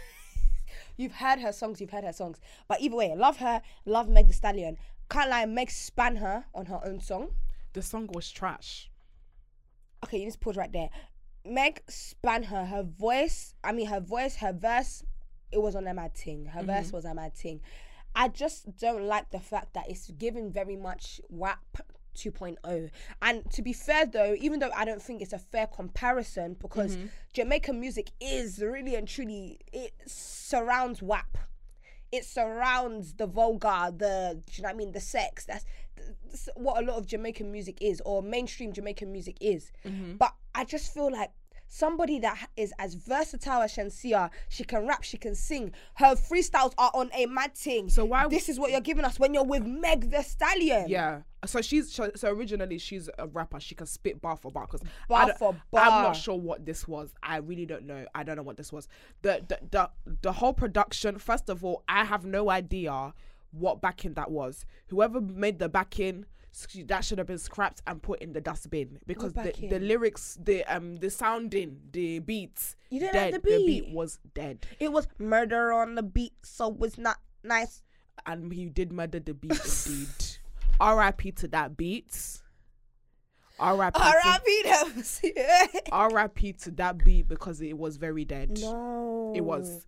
you've heard her songs. You've heard her songs. But either way, love her. Love Meg The Stallion. can't lie, Meg span her on her own song. The song was trash. Okay, you to pause right there. Meg span her. Her voice, I mean, her voice, her verse, it was on a mad thing. Her mm-hmm. verse was a mad thing. I just don't like the fact that it's given very much WAP 2.0. And to be fair though, even though I don't think it's a fair comparison because mm-hmm. Jamaican music is really and truly, it surrounds WAP. It surrounds the vulgar, the, do you know what I mean, the sex. That's, that's what a lot of Jamaican music is, or mainstream Jamaican music is. Mm-hmm. But I just feel like somebody that is as versatile as Shenseea, she can rap, she can sing. Her freestyles are on a mad thing. So why- This is what you're giving us when you're with Meg the Stallion. Yeah. So she's so so originally she's a rapper. She can spit bar for bar. Because Bar for bar. I'm not sure what this was. I really don't know. I don't know what this was. The the the, the whole production. First of all, I have no idea what backing that was. Whoever made the backing. That should have been scrapped and put in the dustbin because the, the lyrics, the um, the sounding, the beats, You didn't dead. like the The beat beat? was dead, It was murder on the beat, so it's not nice. and he did murder the beat indeed. R.I.P. to that beat. R.I.P. to- R.I.P. them. R.I.P. to that beat because it was very dead. no. It was.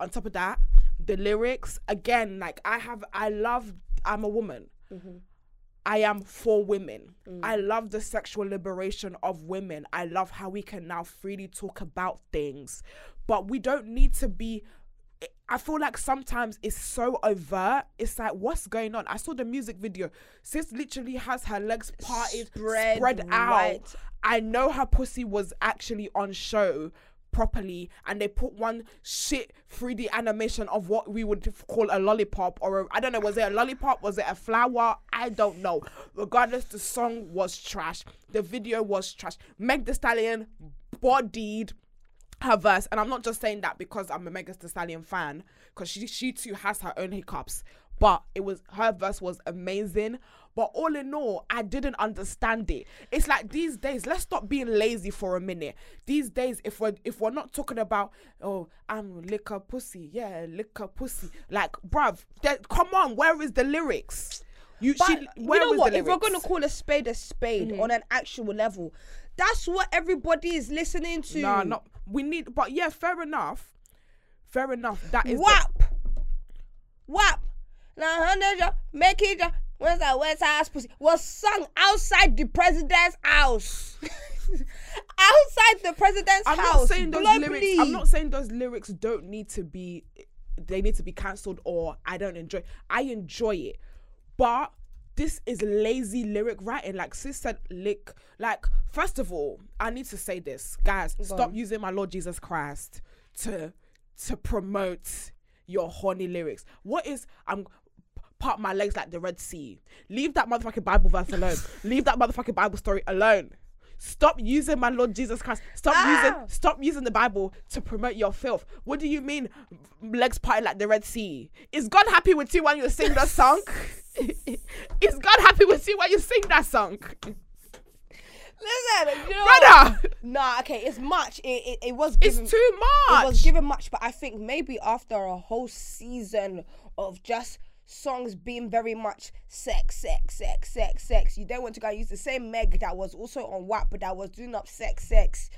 On top of that, the lyrics again, like I have, I love. I'm a woman. I am for women. Mm. I love the sexual liberation of women. I love how we can now freely talk about things, but we don't need to be. I feel like sometimes it's so overt. It's like, what's going on? I saw the music video. Sis literally has her legs parted, Spread spread, out. wide. I know her pussy was actually on show properly and they put one shit 3D animation of what we would call a lollipop or I don't know was it a lollipop? Was it a flower? I don't know. Regardless the song was trash. The video was trash. Meg the Stallion bodied her verse, and I'm not just saying that because I'm a Megan Thee Stallion fan, because she she too has her own hiccups. But it was her verse was amazing. But all in all, I didn't understand it. It's like these days, let's stop being lazy for a minute. These days, if we're if we're not talking about oh I'm lick a pussy, yeah, lick a pussy, like bruv, come on, where is the lyrics? You, But she, you know what? If we're gonna call a spade a spade mm-hmm. on an actual level, that's what everybody is listening to. Nah, not we need, but yeah, fair enough, fair enough. That is the- WAP. Now, hundred ya, make it. Where's that West House pussy? Was sung outside the president's house. outside the president's house. I'm house. not saying those globally. lyrics. I'm not saying those lyrics don't need to be. They need to be cancelled or I don't enjoy. I enjoy it, but this is lazy lyric writing. Like sis said, lick. Like first of all, I need to say this, guys. stop on. using my Lord Jesus Christ to to promote your horny lyrics. What is I'm part my legs like the Red Sea. Leave that motherfucking Bible verse alone. Leave that motherfucking Bible story alone. Stop using my Lord Jesus Christ. Stop Ah. using stop using the Bible to promote your filth. What do you mean legs parted like the Red Sea? Is God happy with you when you sing that song? Is God happy with you when you sing that song? Listen, you know? Brother, Nah, okay, it's much. It, it, it was it's too much. It was given much, but I think maybe after a whole season of just songs being very much sex, sex, sex, sex, sex, you then want to go and use the same Meg that was also on WAP, but that was doing up sex, sex.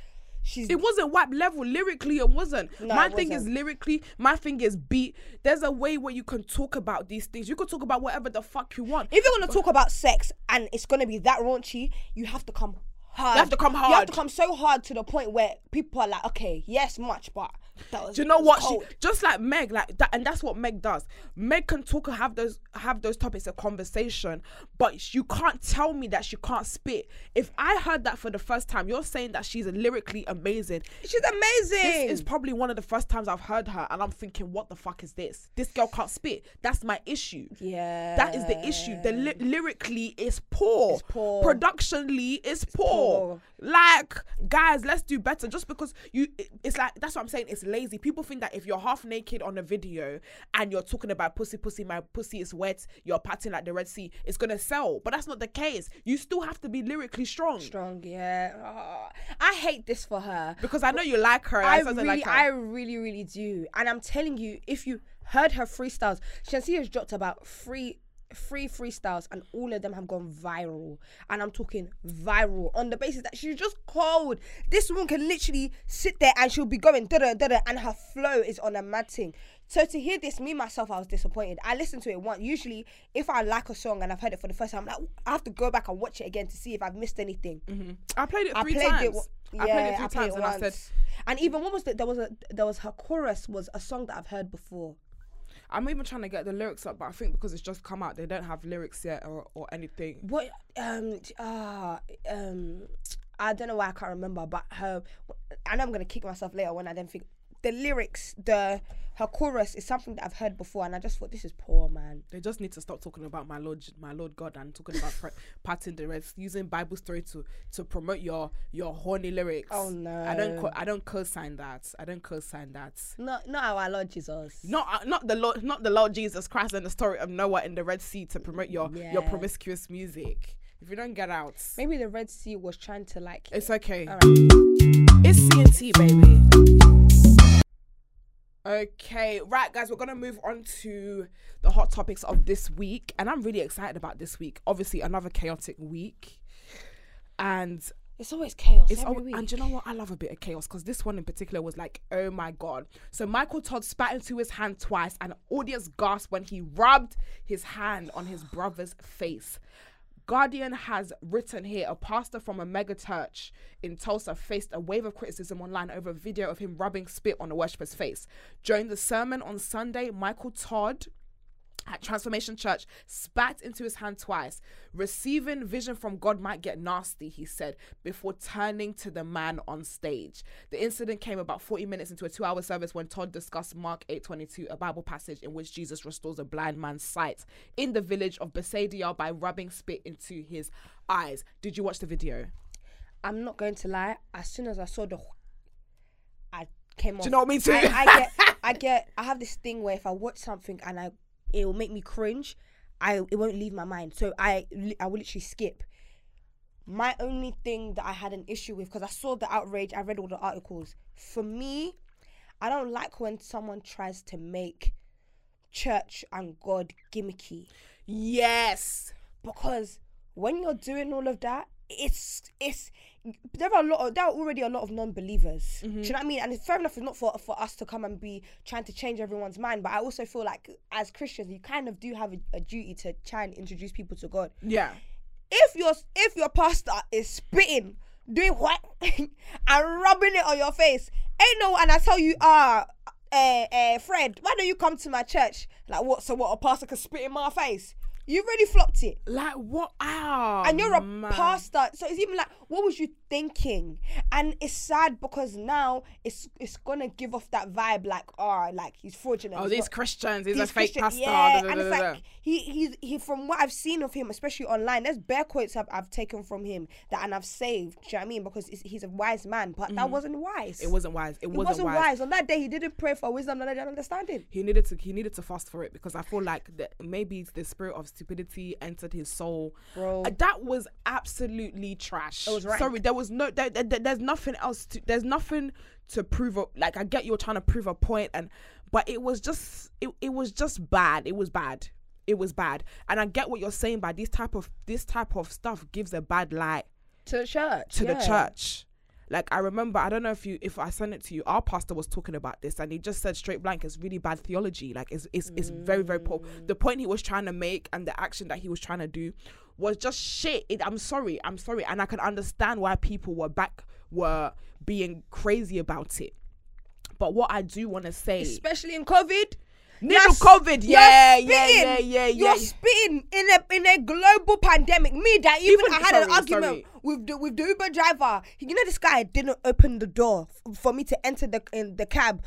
She's It wasn't WAP level lyrically. It wasn't. No, my it thing is wasn't. lyrically. My thing is beat. There's a way where you can talk about these things. You can talk about whatever the fuck you want. if you're gonna talk about sex and it's gonna be that raunchy, you have to come hard. You have to come hard. You have to come so hard to the point where people are like, okay, yes, much, but that was. Do you know what? cold. She just like Meg, like that, and that's what Meg does. Meg can talk and have those have those topics of conversation, but you can't tell me that she can't spit. If I heard that for the first time, you're saying that she's lyrically amazing. She's amazing. This is probably one of the first times I've heard her, and I'm thinking, what the fuck is this? This girl can't spit. That's my issue. yeah. That is the issue. The li- lyrically is poor. It's poor. Productionally is poor. poor. Like guys, let's do better. Just because you, it- it's like that's what I'm saying. It's lazy. People think that if you're half naked on a video and you're talking about pussy, pussy, my pussy is wet. You're patting like the Red Sea. It's gonna sell, but that's not the case. You still have to be lyrically strong. strong. Yeah. Ah, I hate this for her. Because I know you like her. I I really, like her. I really, really do. And I'm telling you, if you heard her freestyles, Shansi has dropped about three three freestyles, and all of them have gone viral. And I'm talking viral on the basis that she's just cold. This woman can literally sit there and she'll be going da da da and her flow is on a mad thing. So to hear this, me myself, I was disappointed. I listened to it once. Usually, if I like a song and I've heard it for the first time, I'm like, I have to go back and watch it again to see if I've missed anything. Mm-hmm. I played it I three played times. it. wa- I yeah, played it three I played times it and I said, once. and even what was it? There was a there was her chorus was a song that I've heard before. I'm even trying to get the lyrics up, but I think because it's just come out, they don't have lyrics yet or, or anything. What um ah um I don't know why I can't remember, but her I know I'm gonna kick myself later when I then think the lyrics, the her chorus is something that I've heard before, and I just thought this is poor man. They just need to stop talking about my Lord, my Lord God, and talking about pre- parting the rest, using Bible story to to promote your your horny lyrics. Oh, no, I don't co- I don't co-sign that. I don't co-sign that. Not not our Lord Jesus. Not uh, not the Lord, not the Lord Jesus Christ and the story of Noah in the Red Sea to promote your your promiscuous music. If you don't get out, Maybe the Red Sea was trying to like. it's okay. Alright. It's CNT, baby. Okay, right, guys, we're gonna move on to the hot topics of this week, and I'm really excited about this week. Obviously, another chaotic week, and It's always chaos. it's every al- week. and you know what? I love a bit of chaos because this one in particular was like, oh my god. So Michael Todd spat into his hand twice, and audience gasped when he rubbed his hand on his brother's face. Guardian has written here a pastor from a mega church in Tulsa faced a wave of criticism online over a video of him rubbing spit on a worshiper's face. During the sermon on Sunday, Michael Todd at Transformation Church spat into his hand twice. Receiving vision from God might get nasty, he said, before turning to the man on stage. The incident came about 40 minutes into a two hour service when Todd discussed Mark 8:22, a Bible passage in which Jesus restores a blind man's sight in the village of Bethsaida by rubbing spit into his eyes. Did you watch the video? I'm not going to lie. As soon as I saw the, I came off. Do you know what I mean too? I, I get, I get, I have this thing where if I watch something and I, it will make me cringe. I it won't leave my mind. So I, I will literally skip. My only thing that I had an issue with because I saw the outrage, I read all the articles. For me, I don't like when someone tries to make church and God gimmicky yes. because when you're doing all of that, it's it's there are a lot of there are already a lot of non-believers. Do you know what I mean? And it's fair enough. It's not for for us to come and be trying to change everyone's mind, but I also feel like as Christians, you kind of do have a, a duty to try and introduce people to God. Yeah. If your if your pastor is spitting, doing what, and rubbing it on your face, ain't no. And I tell you, ah. Uh, uh, Fred, why don't you come to my church? Like, what? So, what? A pastor can spit in my face? You really flopped it Like what? Ah. and you're a man. pastor so it's even like what was you thinking and it's sad because now it's it's gonna give off that vibe like oh like he's fraudulent Oh, he's these not- Christians. He's a these fake Christian- pastor. yeah da, da, and da, it's like he he's he from what I've seen of him especially online there's bare quotes I've, I've taken from him that and I've saved do you know what I mean because he's a wise man but that wasn't wise Mm-hmm. It wasn't wise. It it wasn't, wasn't wise. wise. on that day he didn't pray for wisdom knowledge and understanding He needed to. He needed to fast for it because I feel like that maybe the spirit of stupidity entered his soul. Bro. Uh, that was absolutely trash. It was rank. Sorry, there was no. There, there- there- there's nothing else. To, there's nothing to prove. A, like I get you're trying to prove a point, and but it was just. It, it was just bad. It was bad. It was bad, and I get what you're saying. By this type of this type of stuff gives a bad light to the church to the church. Like I remember, I don't know if you if I sent it to you, our pastor was talking about this and he just said straight blank, it's really bad theology. Like it's it's, it's very, very poor. Mm. The point he was trying to make and the action that he was trying to do was just shit. It, I'm sorry, I'm sorry. And I can understand why people were back were being crazy about it. But what I do want to say especially in COVID You're COVID, yeah, yeah, spitting. yeah, yeah, You're yeah. spitting in a in a global pandemic. Me that even, Even- I had an argument sorry. with the with the Uber driver. You know this guy didn't open the door f- for me to enter the in the cab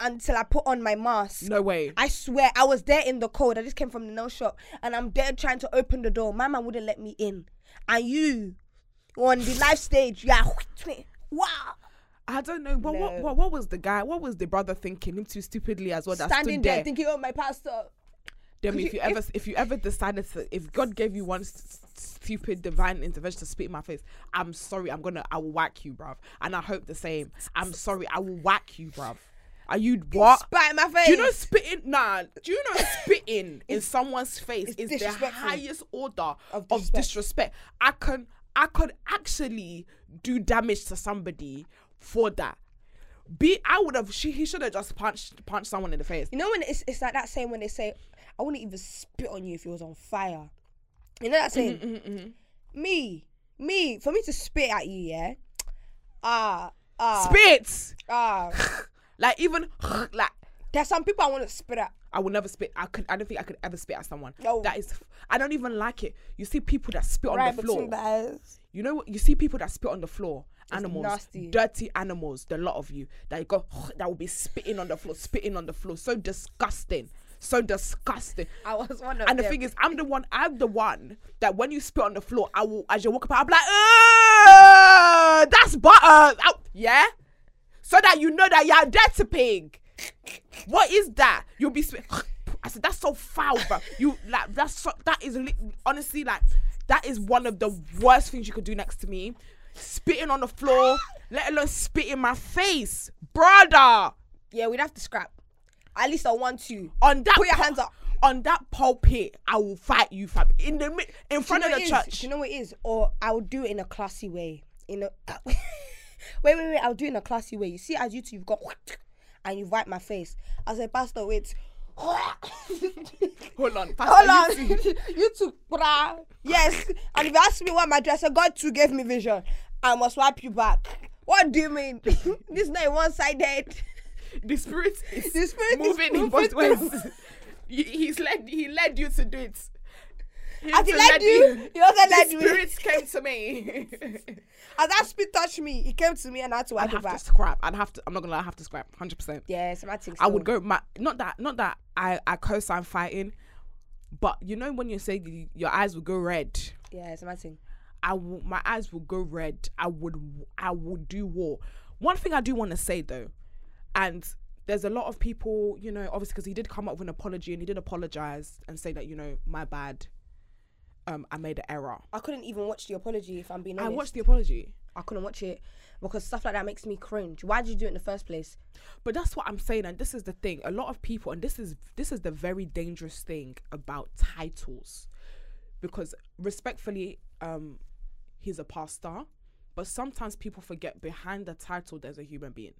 until I put on my mask. No way. I swear I was there in the cold. I just came from the nail shop and I'm there trying to open the door. My man wouldn't let me in. And you on the live stage, yeah. Wow. I don't know. What, what No. what what was the guy? What was the brother thinking? Him too stupidly as well. That Standing stood there there. thinking, oh my pastor. Then if you- you ever if you ever decided to if God gave you one s- stupid divine intervention to spit in my face, I'm sorry. I'm gonna I will whack you, bruv. And I hope the same. I'm sorry. I will whack you, bruv. Are you what? Spat in my face. Do you know spitting? Nah. Do you know spitting in someone's face is the highest order Of of disrespect. disrespect. I can I could actually do damage to somebody for that. Be I would have. She he should have just punched punched someone in the face. You know when it's it's like that saying when they say, "I wouldn't even spit on you if you was on fire." You know that saying? Mm-hmm, Me, me, for me to spit at you, yeah. Ah, ah, Spit ah. like even like There's some people I want to spit at. I would never spit. I could. I don't think I could ever spit at someone. No. That is. I don't even like it. You see people that spit on the floor. the. You know what? You see people that spit on the floor. Animals, nasty. dirty animals. The lot of you that you go that will be spitting on the floor, spitting on the floor. So disgusting, so disgusting. I was one of And the thing is, I'm the one. I'm the one that when you spit on the floor, I will as you walk up, I'm like, that's butter. Ow." Yeah, so that you know that you're a dirty pig. What is that? You'll be spit. I said that's so foul, bro. You like that's so, that is honestly like that is one of the worst things you could do next to me. Spitting on the floor, let alone spit in my face, brother. yeah, we'd have to scrap. At least I want to. On that Put your hands up. On that pulpit, I will fight you, fam. In the in front you of the is? church. Do you know what it is? Or I'll do it in a classy way. In a wait, wait, wait. I'll do it in a classy way. You see, as you two, you've got and you've wiped my face. I said, Pastor, wait. Hold on, Pastor, Hold you on. you took brah. Yes. And if you ask me what my dress, God too gave me vision. I must wipe you back. What do you mean? this is not one sided. the spirit is The spirit is moving in both ways. He's led. He led you to do it. He As he led you, he also the led me. spirits came to me. As that spirit touched me, he came to me and I had to I'd wipe it have to scrap. I'd have to. I'm not gonna. lie, I have to scrap. Hundred percent. Yeah, semantics. I would go. My not that. Not that. I I co-sign fighting, but you know when you say you, your eyes will go red. Yeah, semantics. I will, my eyes will go red. I would I would do war. One thing I do want to say though, and there's a lot of people, you know, obviously because he did come up with an apology and he did apologize and say that you know my bad. Um, I made an error. I couldn't even watch the apology if I'm being honest. I watched the apology, I couldn't watch it because stuff like that makes me cringe. Why did you do it in the first place? but that's what I'm saying, and this is the thing. A lot of people, and this is this is the very dangerous thing about titles, because respectfully, um, he's a pastor, but sometimes people forget behind the title there's a human being,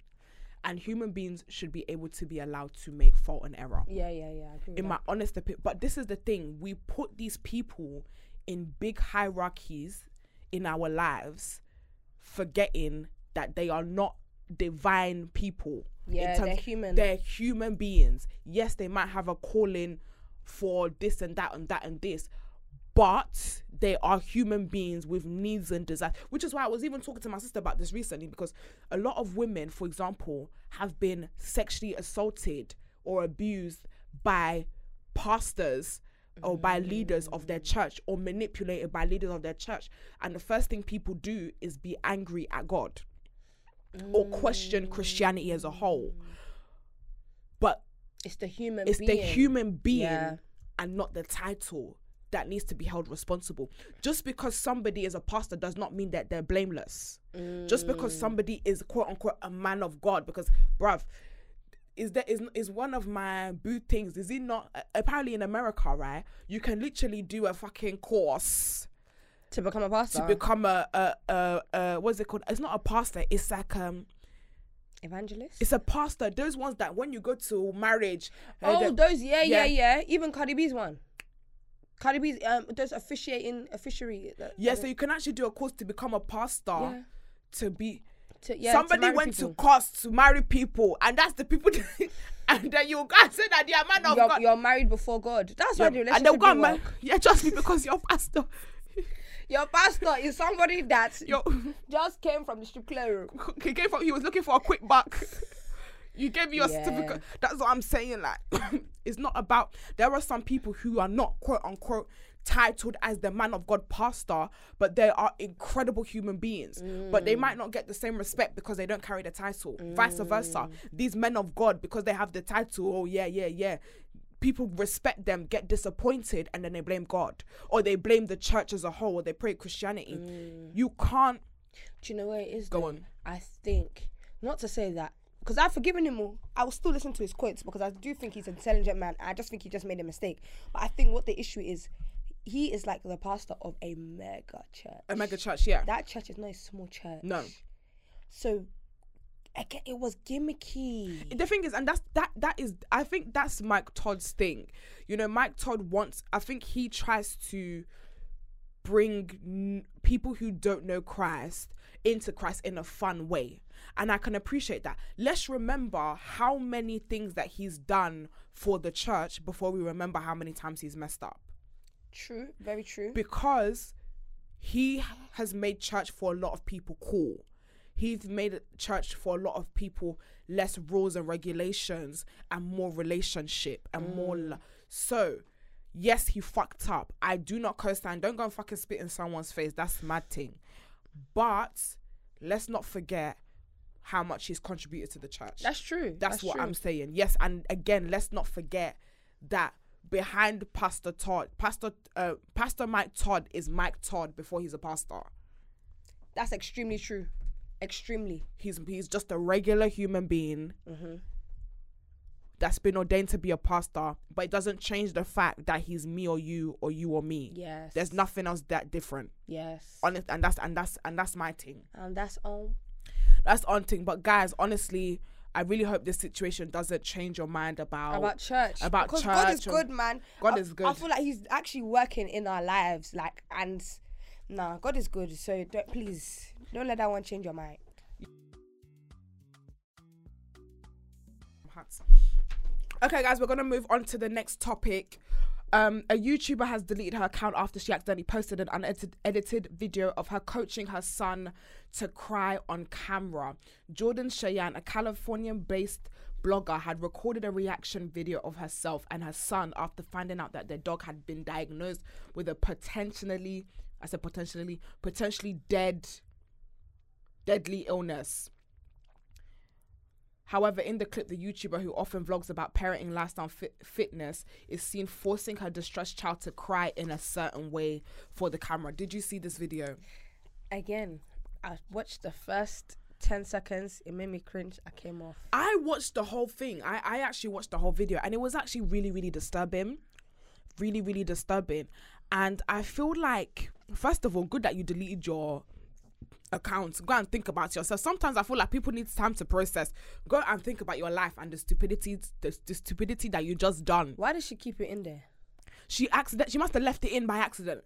and human beings should be able to be allowed to make fault and error. Yeah, yeah, yeah. I agree with In that. my honest opinion, but this is the thing: we put these people in big hierarchies in our lives, forgetting that they are not divine people. Yeah, terms- they're human. They're human beings. Yes, they might have a calling for this and that and that and this, but they are human beings with needs and desires. Which is why I was even talking to my sister about this recently because a lot of women, for example, have been sexually assaulted or abused by pastors or by mm. leaders of their church or manipulated by leaders of their church. And the first thing people do is be angry at God or question Christianity as a whole. But It's the human. it's being. the human being Yeah. and not the title that needs to be held responsible. Just because somebody is a pastor does not mean that they're blameless. Just because Mm. somebody is quote unquote a man of God, because bruv, is that is is one of my boo things. Is it not? Apparently in America, right? You can literally do a fucking course to become a pastor. to become a a, a, a what's it called? It's not a pastor. It's like um, evangelist. it's a pastor. Those ones that when you go to marriage, uh, oh, those yeah, yeah, yeah. yeah, Even Cardi B's one. Cardi B's um, those officiating officiary. that- Yeah, so you can actually do a course to become a pastor. Yeah. To be to, yeah, somebody to went people. to course to marry people, and that's the people. and then you guys say that they are man of You're, God. you're married before God. That's Yeah, why the relationship and they'll didn't work. Yeah, trust me because you're pastor. Your pastor is somebody that Yo, just came from the strip club. he gave up. He was looking for a quick buck. You gave me your Yeah. certificate. That's what I'm saying. Like, it's not about. There are some people who are not quote unquote titled as the man of God pastor, but they are incredible human beings. But they mm. might not get the same respect because they don't carry the title. Mm. Vice versa. These men of God, because they have the title, oh yeah, yeah, yeah. People respect them, get disappointed, and then they blame God, or they blame the church as a whole, or they pray Christianity. Mm. You can't Do you know where it is? Go though? on. I think not to say that because I've forgiven him all. I will still listen to his quotes because I do think he's an intelligent man. I just think he just made a mistake. But I think what the issue is, he is like the pastor of a mega church. A mega church, yeah. That church is not a small church. No. So, again, it was gimmicky. the thing is, and that's that that is I think that's Mike Todd's thing. You know, Mike Todd wants I think he tries to bring n- people who don't know Christ into Christ in a fun way. And I can appreciate that. Let's remember how many things that he's done for the church before we remember how many times he's messed up. True, very true. Because he has made church for a lot of people cool. He's made church for a lot of people less rules and regulations and more relationship and more. Mm. Lo- so, yes, he fucked up. I do not co-stand. Don't go and fucking spit in someone's face. That's mad thing. But let's not forget how much he's contributed to the church. That's true. That's, what true. I'm saying. Yes, and again, let's not forget that behind Pastor Todd, Pastor uh, Pastor Mike Todd is Mike Todd before he's a pastor. That's extremely true. Extremely. He's he's just a regular human being that's been ordained to be a pastor, but it doesn't change the fact that he's me or you or you or me. Yes. There's nothing else that different. Yes. Honest, and that's and that's and that's my thing. and that's all. That's on thing. But guys, honestly, I really hope this situation doesn't change your mind about about church. about because God is church good, man. God I, is good. I feel like He's actually working in our lives, like, and nah, God is good. So don't, please don't let that one change your mind. hats. Okay, guys, we're gonna move on to the next topic. Um, a YouTuber has deleted her account after she accidentally posted an unedited edited video of her coaching her son to cry on camera. Jordan Cheyenne, a Californian-based blogger, had recorded a reaction video of herself and her son after finding out that their dog had been diagnosed with a potentially, I said potentially, potentially dead, deadly illness. However, in the clip, the YouTuber who often vlogs about parenting, lifestyle, fit- fitness is seen forcing her distressed child to cry in a certain way for the camera. Did you see this video? Again, I watched the first ten seconds. It made me cringe. I came off. I watched the whole thing. I, I actually watched the whole video and it was actually really, really disturbing. Really, really disturbing. And I feel like, first of all, good that you deleted your account. Go and think about yourself. Sometimes I feel like people need time to process. Go and think about your life and the stupidity, the, the stupidity that you just done. Why did she keep it in there? she accident she must have left it in by accident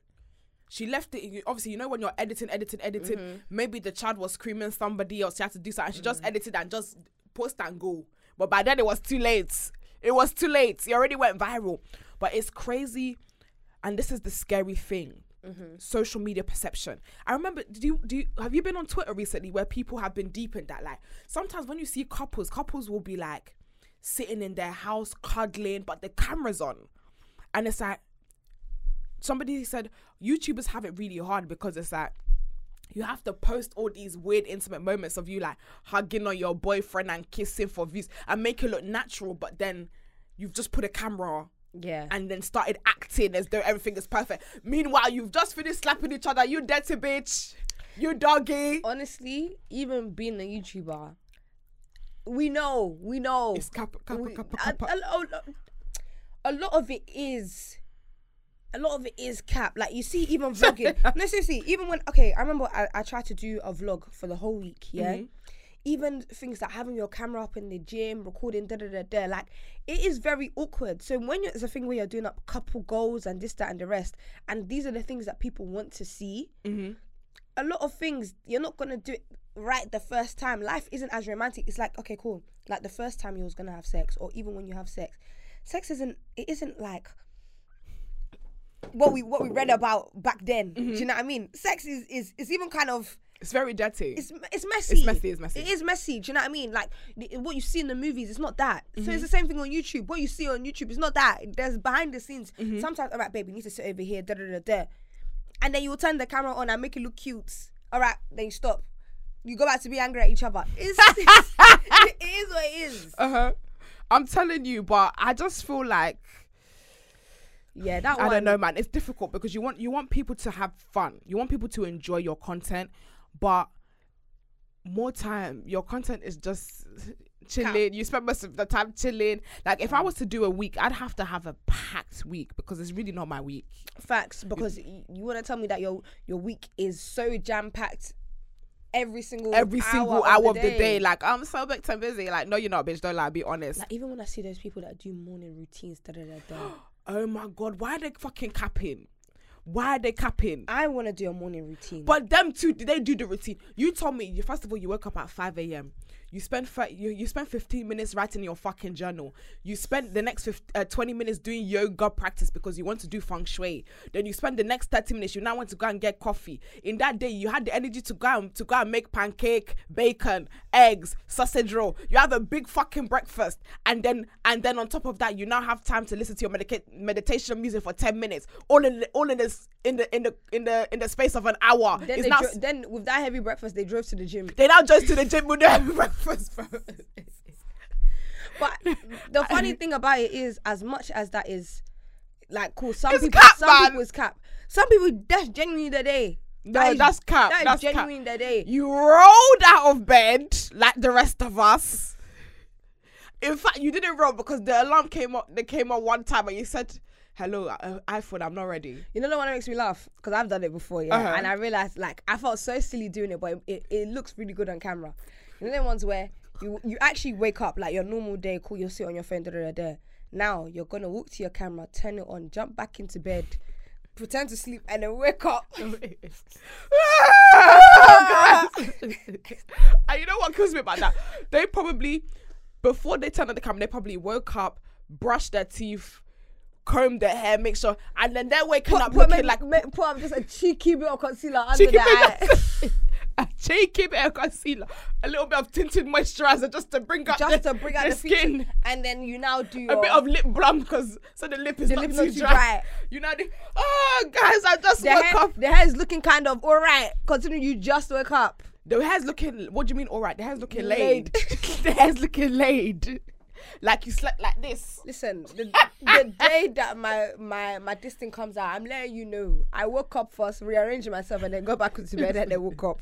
she left it obviously you know when you're editing editing editing Mm-hmm. maybe the child was screaming somebody else she had to do something she Mm. just edited and just post and go but by then it was too late it was too late it already went viral but it's crazy and this is the scary thing Mm-hmm. social media perception i remember do you do you, have you been on twitter recently where people have been deep in that like sometimes when you see couples couples will be like sitting in their house cuddling but the camera's on and it's like somebody said YouTubers have it really hard because it's like you have to post all these weird intimate moments of you like hugging on your boyfriend and kissing for views and make it look natural, but then you've just put a camera Yeah. and then started acting as though everything is perfect. Meanwhile, you've just finished slapping each other. You dirty bitch. You doggy. Honestly, even being a YouTuber, we know, we know. It's kappa, kappa, we- kappa, a- kappa. a a lot of it is a lot of it is cap like you see even vlogging no seriously even when okay i remember i, I tried to do a vlog for the whole week yeah Mm-hmm. Even things like having your camera up in the gym recording da da da da like it is very awkward so when it's a thing where you're doing up couple goals and this that and the rest and these are the things that people want to see Mm-hmm. a lot of things you're not gonna do it right the first time. Life isn't as romantic. It's like okay, cool. Like the first time you was gonna have sex, or even when you have sex, sex isn't. It isn't like what we what we read about back then. Mm-hmm. Do you know what I mean? Sex is is is even kind of It's very dirty. it's it's messy. It's messy, it's messy. It is messy. Do you know what I mean? Like the- what you see in the movies, it's not that. So Mm-hmm. it's the same thing on YouTube. What you see on YouTube is not that. There's behind the scenes. Mm-hmm. Sometimes, all right, baby, you need to sit over here, da da da da, and then you will turn the camera on and make it look cute. All right, then you stop. You go back to be angry at each other. It's, it is what it is. uh huh. I'm telling you, but I just feel like Yeah, that I one. don't know, man. It's difficult because you want you want people to have fun. You want people to enjoy your content, but more time, your content is just chilling. You spend most of the time chilling. Like if I was to do a week, I'd have to have a packed week because it's really not my week. Facts, because y- you want to tell me that your your week is so jam packed. Every single Every hour single hour of the day, like I'm so booked and busy. Like no, you're not, bitch. Don't lie. Be honest. Like even when I see those people that do morning routines, da da da da. oh my god, why are they fucking capping? Why are they capping? I want to do a morning routine. But them two, they do the routine. You told me, you first of all, you woke up at 5 a.m. You spend you, you spend 15 minutes writing your fucking journal. You spend the next 15, uh, 20 minutes doing yoga practice because you want to do feng shui. Then you spend the next 30 minutes. You now want to go and get coffee. In that day, you had the energy to go and, to go and make pancake, bacon, eggs, sausage roll. You have a big fucking breakfast, and then and then on top of that, you now have time to listen to your medica- meditation music for 10 minutes. All in the, all in this in the in the in the in the space of an hour. then, they now dro- then with that heavy breakfast, they drove to the gym. they now drove to the gym with their breakfast, bro. But the funny thing about it is, as much as that is like cool, some It's people, cap, some man. people is cap. Some people that's genuinely the day. No, That is- that's cap. That is that's cap. genuinely the day. You rolled out of bed like the rest of us. In fact, you didn't roll because the alarm came up. They came on one time and you said, "Hello, uh, iPhone, I'm not ready." You know the one that makes me laugh because I've done it before, yeah. Uh-huh. And I realized like I felt so silly doing it, but it, it, it looks really good on camera. You know the ones where you you actually wake up like your normal day, cool, you'll sit on your phone, da da da. Now you're gonna walk to your camera, turn it on, jump back into bed, pretend to sleep, and then wake up. and you know what kills me about that? They probably, before they turned on the camera, they probably woke up, brushed their teeth, combed their hair, make sure, and then they're waking up put, looking like put up just a cheeky bit of concealer under cheeky the eye. a cheeky bit of concealer, a little bit of tinted moisturizer just to bring out just the, to bring out the, skin. feature. and then you now do A bit of lip balm because so the lip is The not, lip too, not dry. dry. You know, the, oh guys, I just the woke hair, up. the hair is looking kind of all right considering you just woke up. The hair's looking. What do you mean? All right, the hair's looking Laid. laid. the hair's looking laid. Like you slept like this. Listen, the, the day that my my my this thing comes out, I'm letting you know. I woke up first, rearranged myself, and then go back into bed, and then woke up,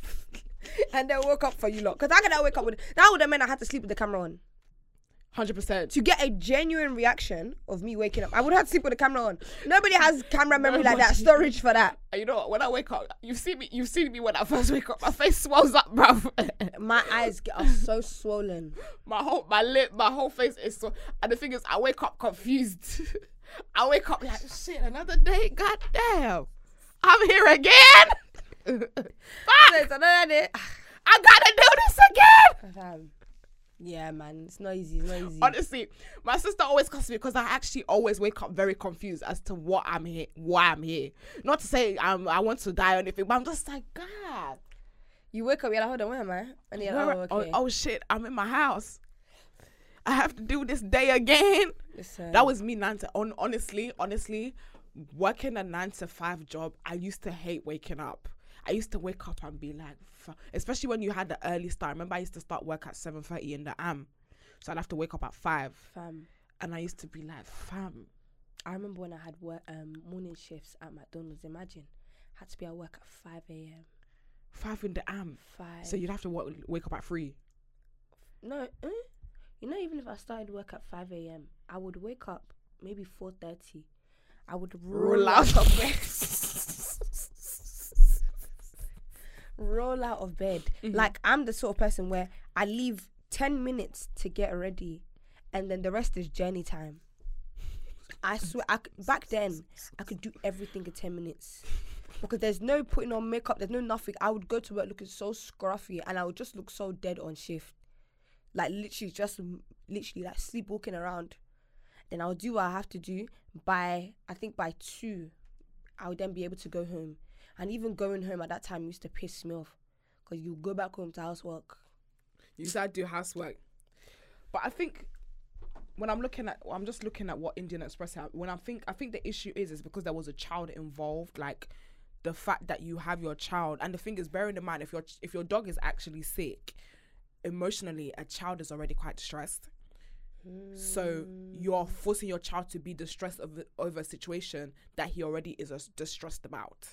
and then woke up for you lot. Cause I wake up with that? Would have meant I had to sleep with the camera on Hundred percent. to get a genuine reaction of me waking up. I would have to sleep with the camera on. Nobody has camera memory like that, storage for that. Uh, you know what? When I wake up, you see me. You see me when I first wake up. My face swells up, bruv. My eyes get are so swollen. my whole my lip, my whole face is so. And the thing is, I wake up confused. I wake up like shit. Another day. God damn. I'm here again. Fuck. Another day. I gotta do this again. Damn. Yeah, man, it's not easy. It's not easy. Honestly, my sister always cusses me because I actually always wake up very confused as to what I'm here, why I'm here. Not to say I'm, I want to die or anything, but I'm just like, God. You wake up, you're like, hold on, where am I? And you're like, oh, oh, okay. oh, oh shit, I'm in my house. I have to do this day again. Listen. That was me nine to on honestly, honestly, working a nine to five job. I used to hate waking up. I used to wake up and be like, especially when you had the early start. Remember, I used to start work at seven thirty in the am, so I'd have to wake up at five, fam. and I used to be like, "Fam, I remember when I had work, um, morning shifts at McDonald's. Imagine, had to be at work at five a.m. five in the am." Five. So you'd have to wo- wake up at three. no, eh? you know, even if I started work at five a.m., I would wake up maybe four thirty. I would roll, Roll out out. of bed. roll out of bed. Mm-hmm. Like I'm the sort of person where I leave ten minutes to get ready, and then the rest is journey time. I swear, I back then I could do everything in ten minutes because there's no putting on makeup, there's no nothing. I would go to work looking so scruffy, and I would just look so dead on shift, like literally just literally like sleepwalking around. Then I'll do what I have to do by I think by two, I would then be able to go home. And even going home at that time used to piss me off because you go back home to housework. You said do housework, but I think when I'm looking at, I'm just looking at what Indian Express have. When I think, I think the issue is is because there was a child involved, like the fact that you have your child, and the thing is, bearing in mind if your if your dog is actually sick, emotionally, a child is already quite distressed. So you're forcing your child to be distressed over, over a situation that he already is uh, distressed about.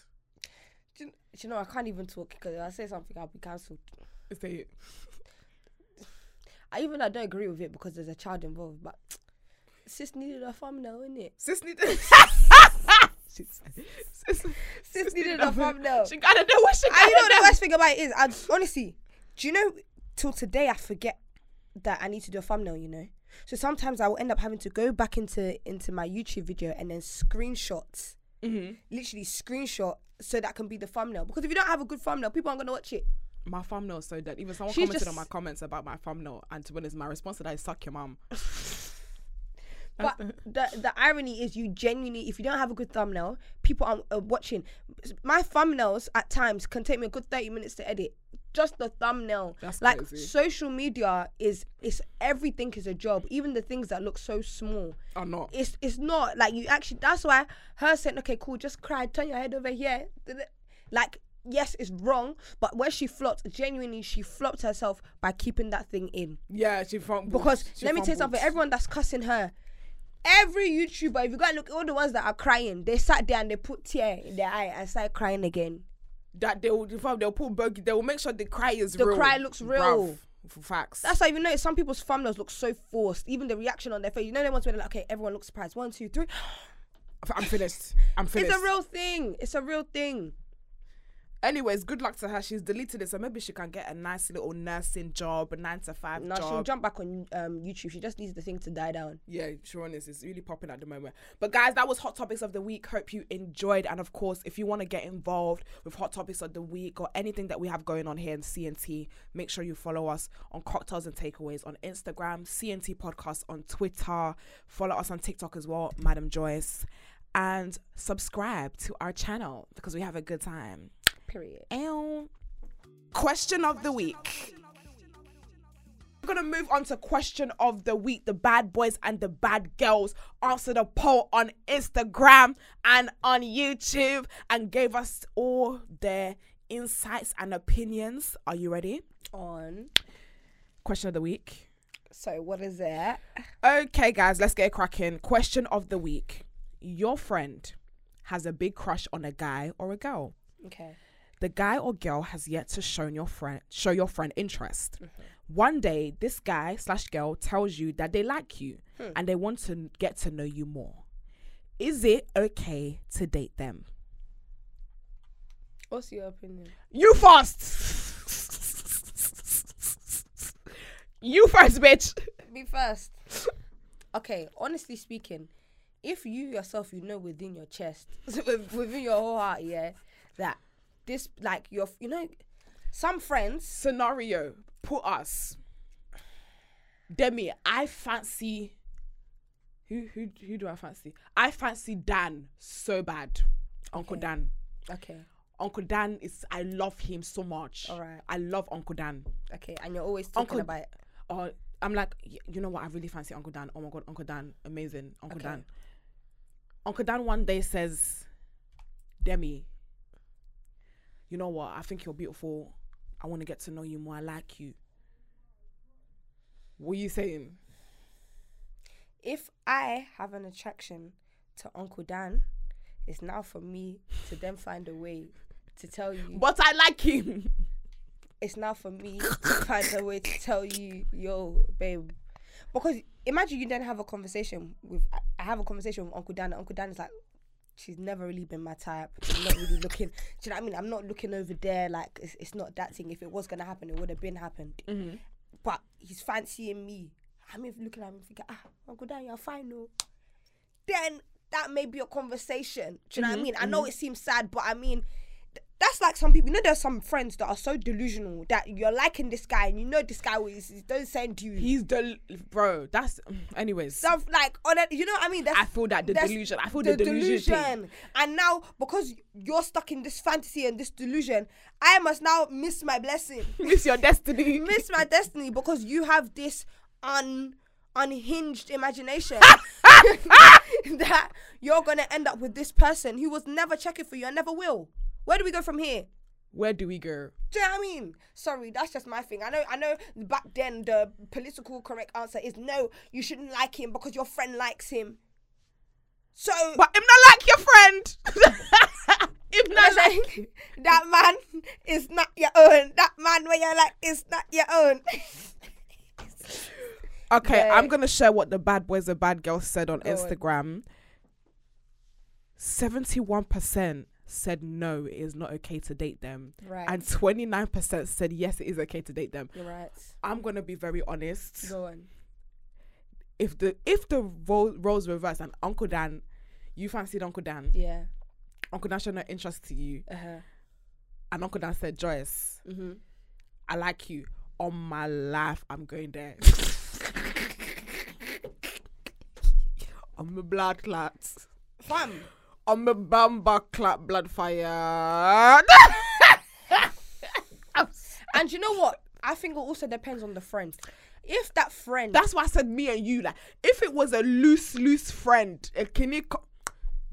Do you, do you know I can't even talk because if I say something I'll be cancelled. Is they- I even I don't agree with it because there's a child involved, but sis needed a thumbnail, innit? Sis need. sis, sis, Sis needed a thumbnail. She gotta know what she gotta you know the worst thing about it is, I honestly, do you know? Till today, I forget that I need to do a thumbnail. You know, so sometimes I will end up having to go back into into my YouTube video and then screenshots, Mhm. literally screenshot, so that can be the thumbnail. Because if you don't have a good thumbnail, people aren't gonna watch it. My thumbnail's so dead. Even someone She's commented on my comments about my thumbnail, and to be honest, my response to that is "suck your mum." But the the irony is, you genuinely, if you don't have a good thumbnail, people are uh, watching. My thumbnails at times can take me a good thirty minutes to edit. Just the thumbnail. That's like crazy. social media is is everything is a job. Even the things that look so small. are not. It's it's not like you actually. That's why her saying, "Okay, cool, just cry, turn your head over here." Like yes, it's wrong, but when she flopped, genuinely, she flopped herself by keeping that thing in. Yeah, she fumbled. Because She let me tell you something. Everyone that's cussing her, every YouTuber, if you go and look all the ones that are crying, they sat there and they put tear in their eye and started crying again. That they will they'll put bogey. They will make sure the cry is The real. cry looks real. Bruv, for facts. That's why you know some people's thumbnails look so forced, even the reaction on their face, you know, they want to be like, okay, everyone looks surprised. One, two, three. I'm finished. I'm finished. It's a real thing. It's a real thing. Anyways, good luck to her. She's deleted it, so maybe she can get a nice little nursing job, a nine to five Now she'll jump back on um, YouTube. She just needs the thing to die down. Yeah, Sharon is it's really popping at the moment. But guys, that was Hot Topics of the Week. Hope you enjoyed. And of course, if you want to get involved with Hot Topics of the Week or anything that we have going on here in CNT, make sure you follow us on Cocktails and Takeaways on Instagram, CNT Podcast on Twitter. Follow us on TikTok as well, Madam Joyce. And subscribe to our channel because we have a good time. Period. Ew. Question of the week. We're gonna move on to question of the week. The bad boys and the bad girls answered a poll on Instagram and on YouTube and gave us all their insights and opinions. Are you ready? On. Question of the week. So what is it? Okay, guys, let's get it cracking. Question of the week. Your friend has a big crush on a guy or a girl. Okay. The guy or girl has yet to show your friend show your friend interest. Mm-hmm. One day, this guy slash girl tells you that they like you hmm. and they want to get to know you more. Is it okay to date them? What's your opinion? You first. you first, bitch. Me first. Okay, honestly speaking, if you yourself, you know within your chest, within your whole heart, yeah, that this, like, your, you know, some friends, Scenario: Put us. Demi, I fancy. Who who who do I fancy? I fancy Dan so bad. Uncle Okay. Dan. okay, Uncle Dan is I love him so much. Alright. I love Uncle Dan. okay, and you're always talking Uncle- about it. Or I'm like, y- you know what? I really fancy Uncle Dan. Oh my god, Uncle Dan, amazing, Uncle Okay. Dan. Uncle Dan one day says, Demi, you know what? I think you're beautiful. I want to get to know you more. I like you. What are you saying? If I have an attraction to Uncle Dan, it's now for me to then find a way to tell you. But I like him. it's now for me to find a way to tell you, yo, babe. Because imagine you then have a conversation with, I- have a conversation with Uncle Dan. and Uncle Dan is like, she's never really been my type. I'm not really looking. Do you know what I mean? I'm not looking over there. Like it's, it's not that thing. If it was gonna happen, it would have been happened. Mm-hmm. But he's fancying me. I'm even looking at him thinking, ah, Uncle Dan, you're fine, no. Then that may be a conversation. Do you know what I mm-hmm, mean? I know mm-hmm. it seems sad, but I mean, that's like some people. You know, there's some friends that are so delusional that you're liking this guy and you know this guy is don't send you. He's the bro. That's anyways. Stuff like on it, you know what I mean? That's, I feel that the delusion. I feel the, delusion. thing. And now because you're stuck in this fantasy and this delusion, I must now miss my blessing. Miss your destiny. miss my destiny because you have this un unhinged imagination that you're gonna end up with this person who was never checking for you and never will. Where do we go from here? Where do we go? Do you know what I mean? Sorry, that's just my thing. I know I know back then the political correct answer is no, you shouldn't like him because your friend likes him. So But I'm not like your friend. if not like that man is not your own. That man where you're like is not your own. Okay. I'm gonna share what the bad boys and bad girls said on Go. Instagram. Seventy-one percent said no, it is not okay to date them, Right. and twenty-nine percent said yes, it is okay to date them. You're right. I'm gonna be very honest. Go on. If the if the ro- roles reverse and Uncle Dan, you fancied Uncle Dan, Yeah. Uncle Dan showed no interest to you, Uh huh. and Uncle Dan said, Joyce, mm-hmm. I like you. On my life, I'm going there. I'm the blood clots. Fam. I'm the bamba clap blood fire. And you know what? I think it also depends on the friend. If that friend, That's why I said me and you. Like, if it was a loose, loose friend, can you?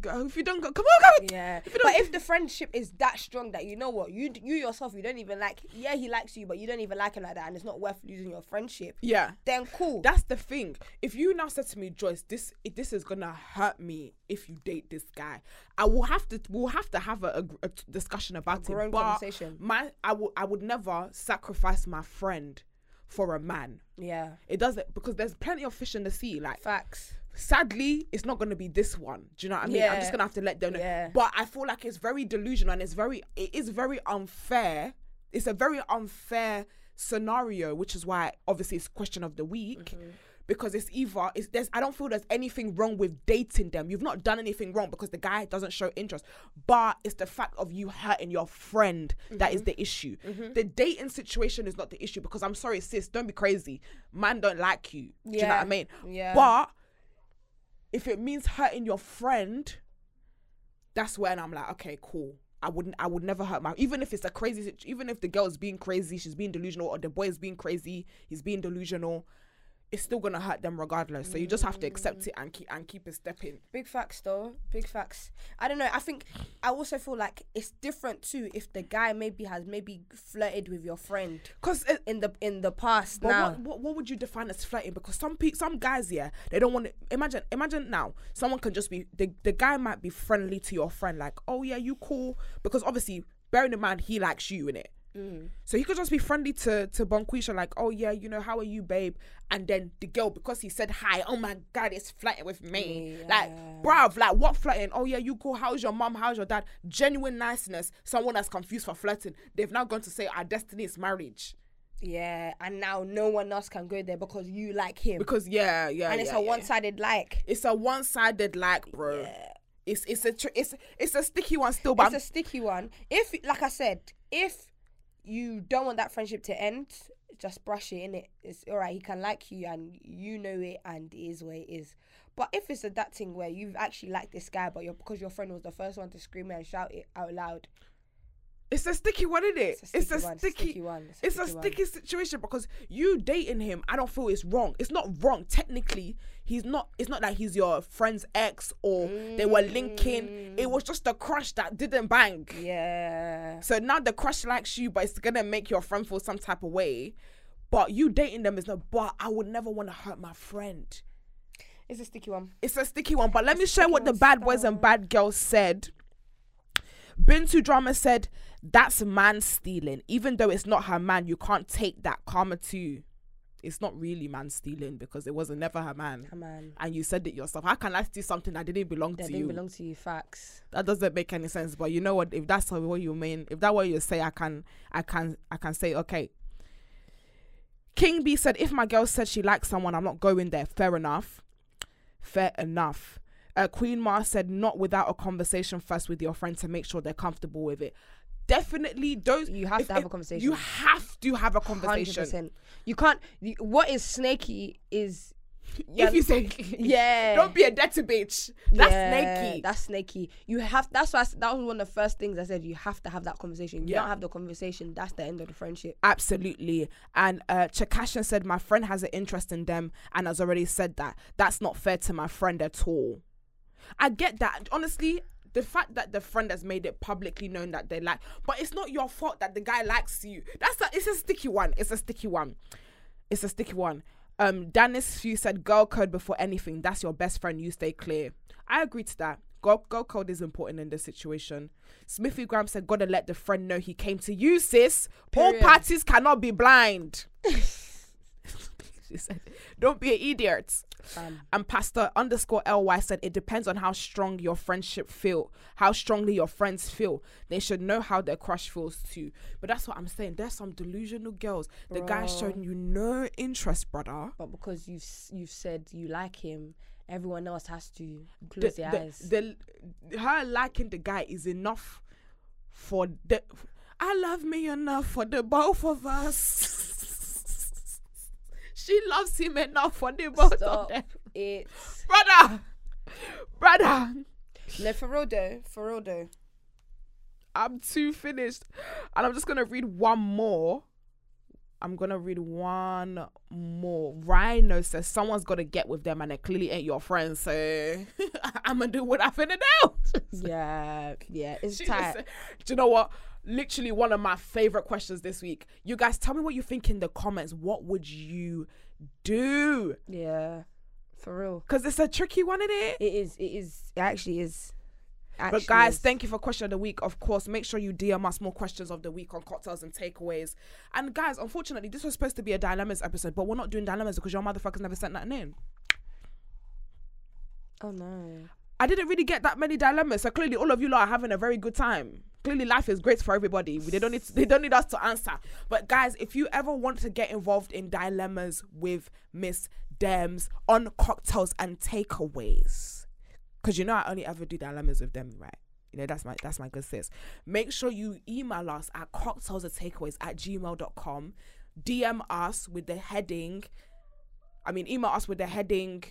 Go, if you don't go, come on, on. yeah. If But if the friendship is that strong that you know what you you yourself you don't even like, yeah, he likes you, but you don't even like him like that, and it's not worth losing your friendship. Yeah. Then cool. That's the thing. If you now said to me, Joyce, this this is gonna hurt me if you date this guy, I will have to we'll have to have a, a- a discussion about it. grown But conversation. My I would I would never sacrifice my friend for a man. yeah. It doesn't because there's plenty of fish in the sea. Like Facts. sadly, it's not gonna be this one. Do you know what I mean? I'm just gonna have to let them know. Yeah. But I feel like it's very delusional and it's very it is very unfair. It's a very unfair scenario, which is why obviously it's question of the week. Mm-hmm. Because it's either it's there's I don't feel there's anything wrong with dating them. You've not done anything wrong because the guy doesn't show interest. But it's the fact of you hurting your friend that Mm-hmm. is the issue. The dating situation is not the issue because I'm sorry, sis, don't be crazy. Man don't like you. Do you know what I mean? Yeah. But if it means hurting your friend, that's when I'm like, okay, cool. I wouldn't. I would never hurt my. Even if it's a crazy. Even if the girl's being crazy, she's being delusional, or the boy is being crazy, he's being delusional. It's still gonna hurt them regardless. So you just have to accept it and keep and keep it stepping. Big facts though. Big facts. I don't know. I think I also feel like it's different too if the guy maybe has maybe flirted with your friend Cause it, in the in the past But now. what, what what would you define as flirting? Because some pe- some guys, yeah, they don't want to imagine. Imagine now, someone can just be the the guy might be friendly to your friend, like, oh yeah, you cool. Because obviously, bearing in mind he likes you in it, Mm. so he could just be friendly to to Bonquisha, like, oh yeah, you know, how are you, babe? And then the girl, because he said hi, oh my god, it's flirting with me. Like, Yeah. bruv, like what flirting? Oh yeah, you cool. How's your mom? How's your dad? Genuine niceness. Someone that's confused for flirting. They've now gone to say our destiny is marriage. Yeah, and now no one else can go there because you like him. Because yeah, yeah, and it's yeah, a yeah. one-sided like. It's a one-sided like, bro. Yeah. It's it's a tr- it's it's a sticky one still, but It's a sticky one. If, like I said, if you don't want that friendship to end, just brush it in it. It's all right. He can like you, and you know it, and it is what it is. But if it's that thing where you've actually liked this guy, but you're because your friend was the first one to scream and shout it out loud, it's a sticky one, isn't it? It's a sticky one, sticky one, it's a It's a sticky one. sticky situation because you dating him, I don't feel it's wrong. It's not wrong technically. He's not. It's not like he's your friend's ex or they were linking. It was just a crush that didn't bang. yeah, So now the crush likes you, but it's gonna make your friend feel some type of way. But you dating them is not. But I would never want to hurt my friend. it's a sticky one. It's a sticky one, but let me share what the bad boys and bad girls said. Bintu Drama said, That's man stealing. Even though it's not her man, you can't take that karma too. It's not really man stealing because it wasn't never her man. Come on, And you said it yourself. How can I steal something that didn't belong to you. that to didn't you? belong to you. Facts. that doesn't make any sense. But you know what? If that's what you mean, if that what you say, I can, I can, I can say okay. King B said, if my girl said she likes someone, I'm not going there. Fair enough. Fair enough. Uh, Queen Ma said, not without a conversation first with your friend to make sure they're comfortable with it. Definitely, those You have if- to have if- a conversation. You have to have a conversation. Hundred conversation. percent. You can't. you- What is snaky is. If you say, Yeah. don't be a dirty bitch. That's Yeah, snaky. That's snaky. You have. That's why. I That was one of the first things I said. You have to have that conversation. You Yeah. don't have the conversation. That's the end of the friendship. Absolutely. And uh Chakashan said my friend has an interest in them and has already said that. That's not fair to my friend at all. I get that. Honestly, the fact that the friend has made it publicly known that they like but it's not your fault that the guy likes you. That's a it's a sticky one. It's a sticky one. It's a sticky one. Um Dennis Few said girl code before anything. That's your best friend. You stay clear. I agree to that. Girl, girl code is important in this situation. Smithy Graham said, Gotta let the friend know he came to you, sis. All Period. parties cannot be blind. she said, "Don't be an idiot." Um, And Pastor underscore ly said, "It depends on how strong your friendship feel, how strongly your friends feel. They should know how their crush feels too." But that's what I'm saying. There's some delusional girls. The guy's Bro. showing you no interest, brother. but because you've you've said you like him, everyone else has to The, close their the, eyes. the- her liking the guy is enough for the. I love me enough for the both of us. she loves him enough for the both of Stop them, it. brother. Brother. No, for real though, for real though. I'm too finished. And I'm just gonna read one more. I'm gonna read one more. Rhino says someone's gotta get with them and they clearly ain't your friend, so I'm gonna do what I'm gonna do. Yeah, yeah, it's She tight. said- do you know what? Literally one of my favorite questions this week. You guys tell me what you think in the comments. What would you do? Yeah, for real. Because it's a tricky one, isn't it? It is. It is. It actually is. Actually But guys, is. thank you for question of the week. Of course, make sure you DM us more questions of the week on cocktails and takeaways. And guys, unfortunately, this was supposed to be a dilemmas episode, but we're not doing dilemmas because your motherfuckers never sent that in. Oh no. I didn't really get that many dilemmas, so clearly all of you lot are having a very good time. Clearly, life is great for everybody. They don't need they don't need us to answer. But guys, if you ever want to get involved in dilemmas with Miss Dems on cocktails and takeaways, because you know I only ever do dilemmas with them, right? You know that's my that's my good sis. Make sure you email us at cocktails and takeaways at gmail.com. DM us with the heading. I mean, email us with the heading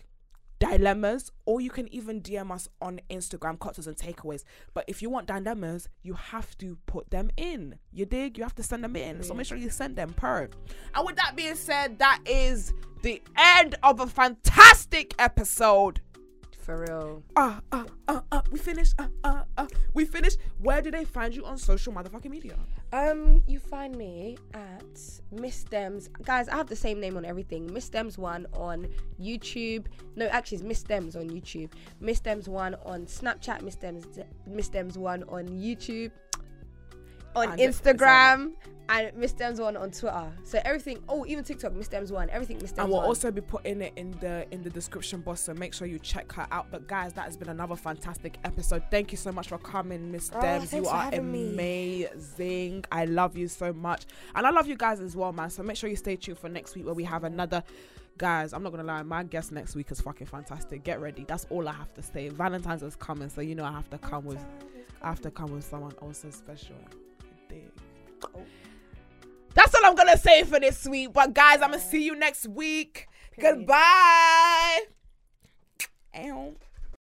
dilemmas, or you can even DM us on Instagram, cocktails and takeaways. But if you want dilemmas, you have to put them in. You dig? You have to send them in. So make sure you send them per. And with that being said, that is the end of a fantastic episode. For real. Uh, uh, uh, uh, we finished. Uh, uh, uh, we finished. Where do they find you on social motherfucking media? Um, you find me at Miss Dems. Guys, I have the same name on everything. Miss Dems one on YouTube. No, actually, it's Miss Dems on YouTube. Miss Dems one on Snapchat. Miss Dems, Miss Dems one on YouTube. On And it's- it's Instagram and Miss Dems one on Twitter. So everything. Oh, even TikTok. Miss Dems one. Everything. Miss Dems and we'll one. also be putting it in the in the description box so make sure you check her out but guys that has been another fantastic episode thank you so much for coming miss Oh, Dems. you are having me. amazing i love you so much and i love you guys as well man so make sure you stay tuned for next week where we have another guys i'm not gonna lie my guest next week is fucking fantastic get ready that's all i have to say valentine's is coming so you know i have to come with i have to come with someone also special Dig? Oh. That's all I'm gonna say for this week. But guys, I'm gonna see you next week. Period. Goodbye. Ow.